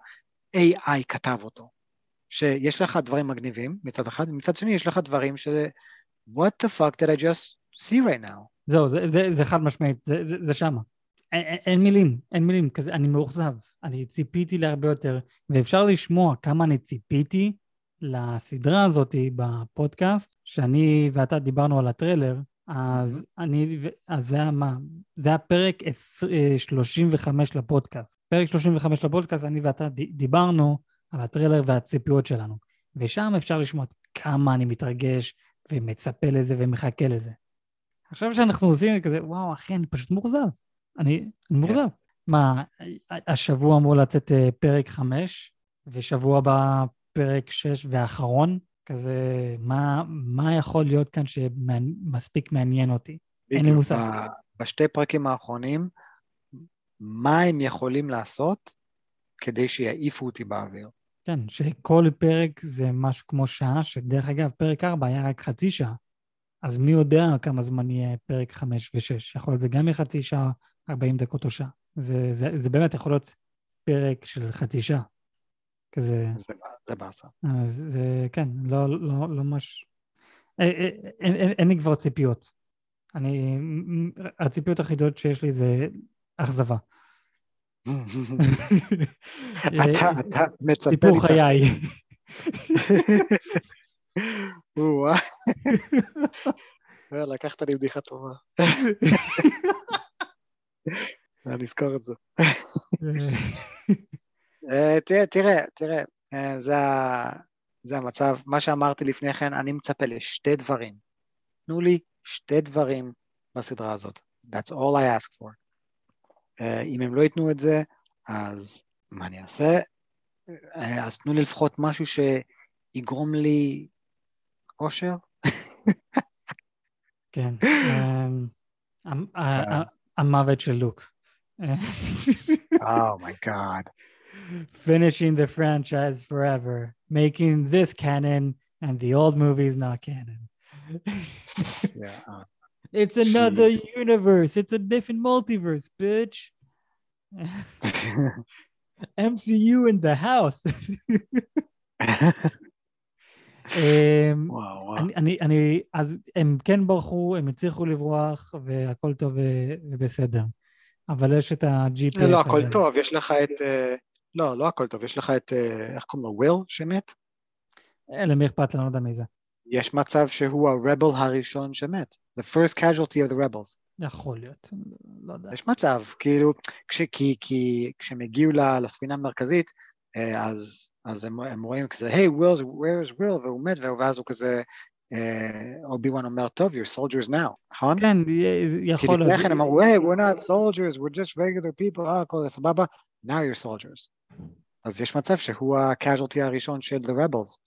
AI כתב אותו. שיש לך דברים מגניבים מצד אחד, ומצד שני יש לך דברים ש... what the fuck did I just see right now? זהו, זה, זה, זה חד משמעית, זה, זה, זה שמה. אין, מילים, אין מילים, כזה, אני מאוכזב. אני ציפיתי להרבה יותר, ואפשר לשמוע כמה אני ציפיתי לסדרה הזאת בפודקאסט, שאני ואתה דיברנו על הטריילר, אז אני, אז זה היה מה? זה היה פרק 35 אה, לפודקאסט. פרק 35 לפודקאסט, אני ואתה דיברנו על הטריילר והציפיות שלנו. ושם אפשר לשמוע כמה אני מתרגש ומצפה לזה ומחכה לזה. עכשיו שאנחנו עושים כזה, וואו, אחי, אני פשוט מאוכזב. אני. מאוכזב. מה, השבוע אמור לצאת אה, פרק 5, ושבוע הבא פרק 6 ואחרון? כזה, מה, מה יכול להיות כאן שמספיק מעניין אותי? אין לי מושג. בשתי פרקים האחרונים, מה הם יכולים לעשות כדי שיעיפו אותי באוויר? כן, שכל פרק זה משהו כמו שעה, שדרך אגב, פרק 4 היה רק חצי שעה. אז מי יודע כמה זמן יהיה פרק 5 ו-6. יכול להיות זה גם יהיה חצי שעה, 40 דקות או שעה. זה, זה, זה באמת יכול להיות פרק של חצי שעה. כזה... זה, זה באסה. אז זה, כן, לא, לא, לא ממש... אין, אה, אה, אין, אין, אין לי כבר ציפיות. אני... הציפיות היחידות שיש לי זה אכזבה. אתה מצפה... סיפור חיי. לקחת לי בדיחה טובה. אני אזכור את זה. אה, תראה, תראה, אה, זה המצב. מה שאמרתי לפני כן, אני מצפה לשתי דברים. תנו לי שתי דברים בסדרה הזאת. That's all I ask for. אה, אם הם לא ייתנו את זה, אז מה אני אעשה? אה, אז תנו לי לפחות משהו שיגרום לי אושר. כן, I'm oh my God. Finishing the franchise forever, making this canon and the old movies not canon. yeah. It's another universe. It's a different multiverse, bitch. MCU in the house. אמ, אני, אני, אני, אז הם כן ברחו, הם הצליחו לברוח והכל טוב ובסדר. אבל יש את ה-GPS. לא, הכל טוב, יש לך את... אה, לא, לא הכל טוב, יש לך את, אה, איך קוראים לו, וויל שמת? אה, למי אכפת לנו, לא יודע מי זה. יש מצב שהוא הרבל הראשון שמת. The first casualty of the rebels. יכול להיות, לא יודע. יש מצב, כאילו, כש, כי, כי כשהם הגיעו לספינה המרכזית, אז, אז הם, הם רואים כזה, hey, hey, ווילס, where is וויל? והוא מת, ואז הוא כזה, אובי וואן אומר, טוב, you're soldiers now, נכון? כן, יכול להיות. כי לפני כן הם אמרו, hey, we're not soldiers, we're just regular people, אה, הכל סבבה, now you're soldiers. אז יש מצב שהוא ה casualty הראשון של The Rebels,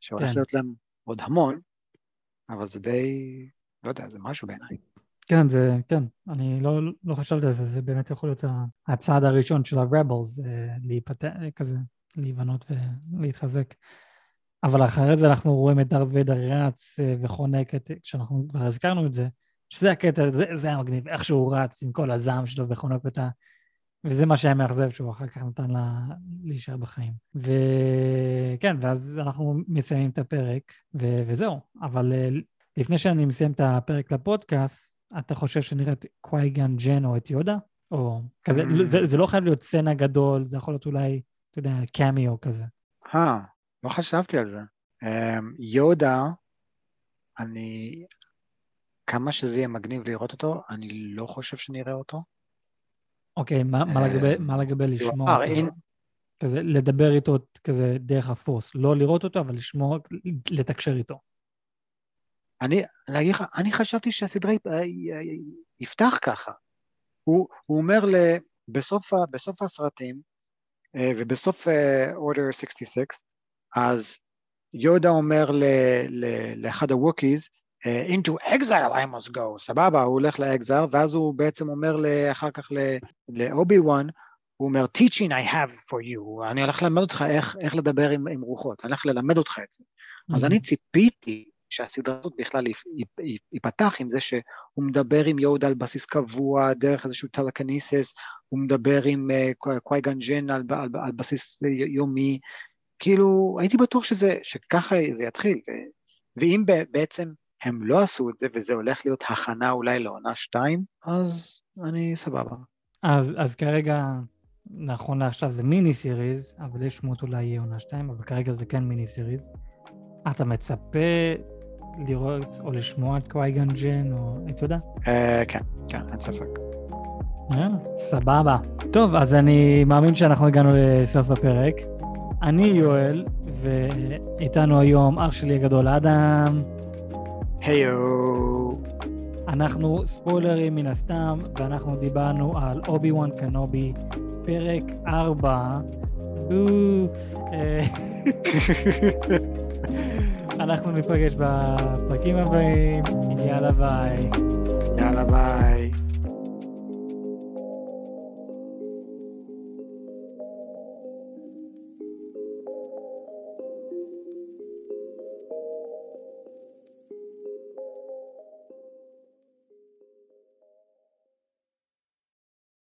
שהולך כן. להיות להם עוד המון, אבל זה די, לא יודע, זה משהו בעיניי. כן, זה, כן, אני לא, לא חשבתי על זה, זה באמת יכול להיות הצעד הראשון של ה-Rebels, להיפתח, כזה, להיבנות ולהתחזק. אבל אחרי זה אנחנו רואים את דארט ויידר רץ אה, וחונק את, כשאנחנו כבר הזכרנו את זה, שזה הקטע, זה, זה היה מגניב, איך שהוא רץ עם כל הזעם שלו וחונק אותה, וזה מה שהיה מאכזב שהוא אחר כך נתן לה להישאר בחיים. וכן, ואז אנחנו מסיימים את הפרק, ו... וזהו. אבל אה, לפני שאני מסיים את הפרק לפודקאסט, אתה חושב שנראה את קווייגן ג'ן או את יודה? או כזה, mm. זה, זה לא חייב להיות סצנה גדול, זה יכול להיות אולי, אתה יודע, קאמיו כזה. אה, לא חשבתי על זה. אמ, יודה, אני... כמה שזה יהיה מגניב לראות אותו, אני לא חושב שנראה אותו. אוקיי, מה, לגבי, אמ, לגבי לשמוע אותו? אין... כזה, לדבר איתו כזה דרך הפוס. לא לראות אותו, אבל לשמוע, לתקשר איתו. אני, להגיד לך, אני חשבתי שהסדרה יפתח ככה. הוא, הוא אומר ל, בסוף, בסוף הסרטים, אה, ובסוף אה, Order 66, אז יודה אומר ל, ל, לאחד הווקיז, אה, into exile I must go, סבבה, הוא הולך לאקזל, ואז הוא בעצם אומר אחר כך לאובי וואן, הוא אומר, teaching I have for you, אני הולך ללמד אותך איך, איך לדבר עם, עם רוחות, אני הולך ללמד אותך את זה. Mm-hmm. אז אני ציפיתי שהסדרה הזאת בכלל ייפתח עם זה שהוא מדבר עם יהודה על בסיס קבוע, דרך איזשהו טלקניסיס, הוא מדבר עם uh, קווייגן ג'ן על, על, על בסיס יומי, כאילו, הייתי בטוח שזה, שככה זה יתחיל, ואם בעצם הם לא עשו את זה, וזה הולך להיות הכנה אולי לעונה שתיים, אז אני סבבה. אז, אז כרגע, נכון לעכשיו זה מיני סיריז, אבל יש שמות אולי יהיה עונה שתיים, אבל כרגע זה כן מיני סיריז. אתה מצפה לראות או לשמוע את קווייגן ג'ן או את יהודה? אה, כן, כן, אין ספק. סבבה. טוב, אז אני מאמין שאנחנו הגענו לסוף הפרק. אני יואל, ואיתנו היום אח שלי הגדול אדם. היו. אנחנו ספוילרים מן הסתם, ואנחנו דיברנו על אובי וואן קנובי, פרק 4. אנחנו ניפגש בפרקים הבאים, יאללה ביי. יאללה ביי.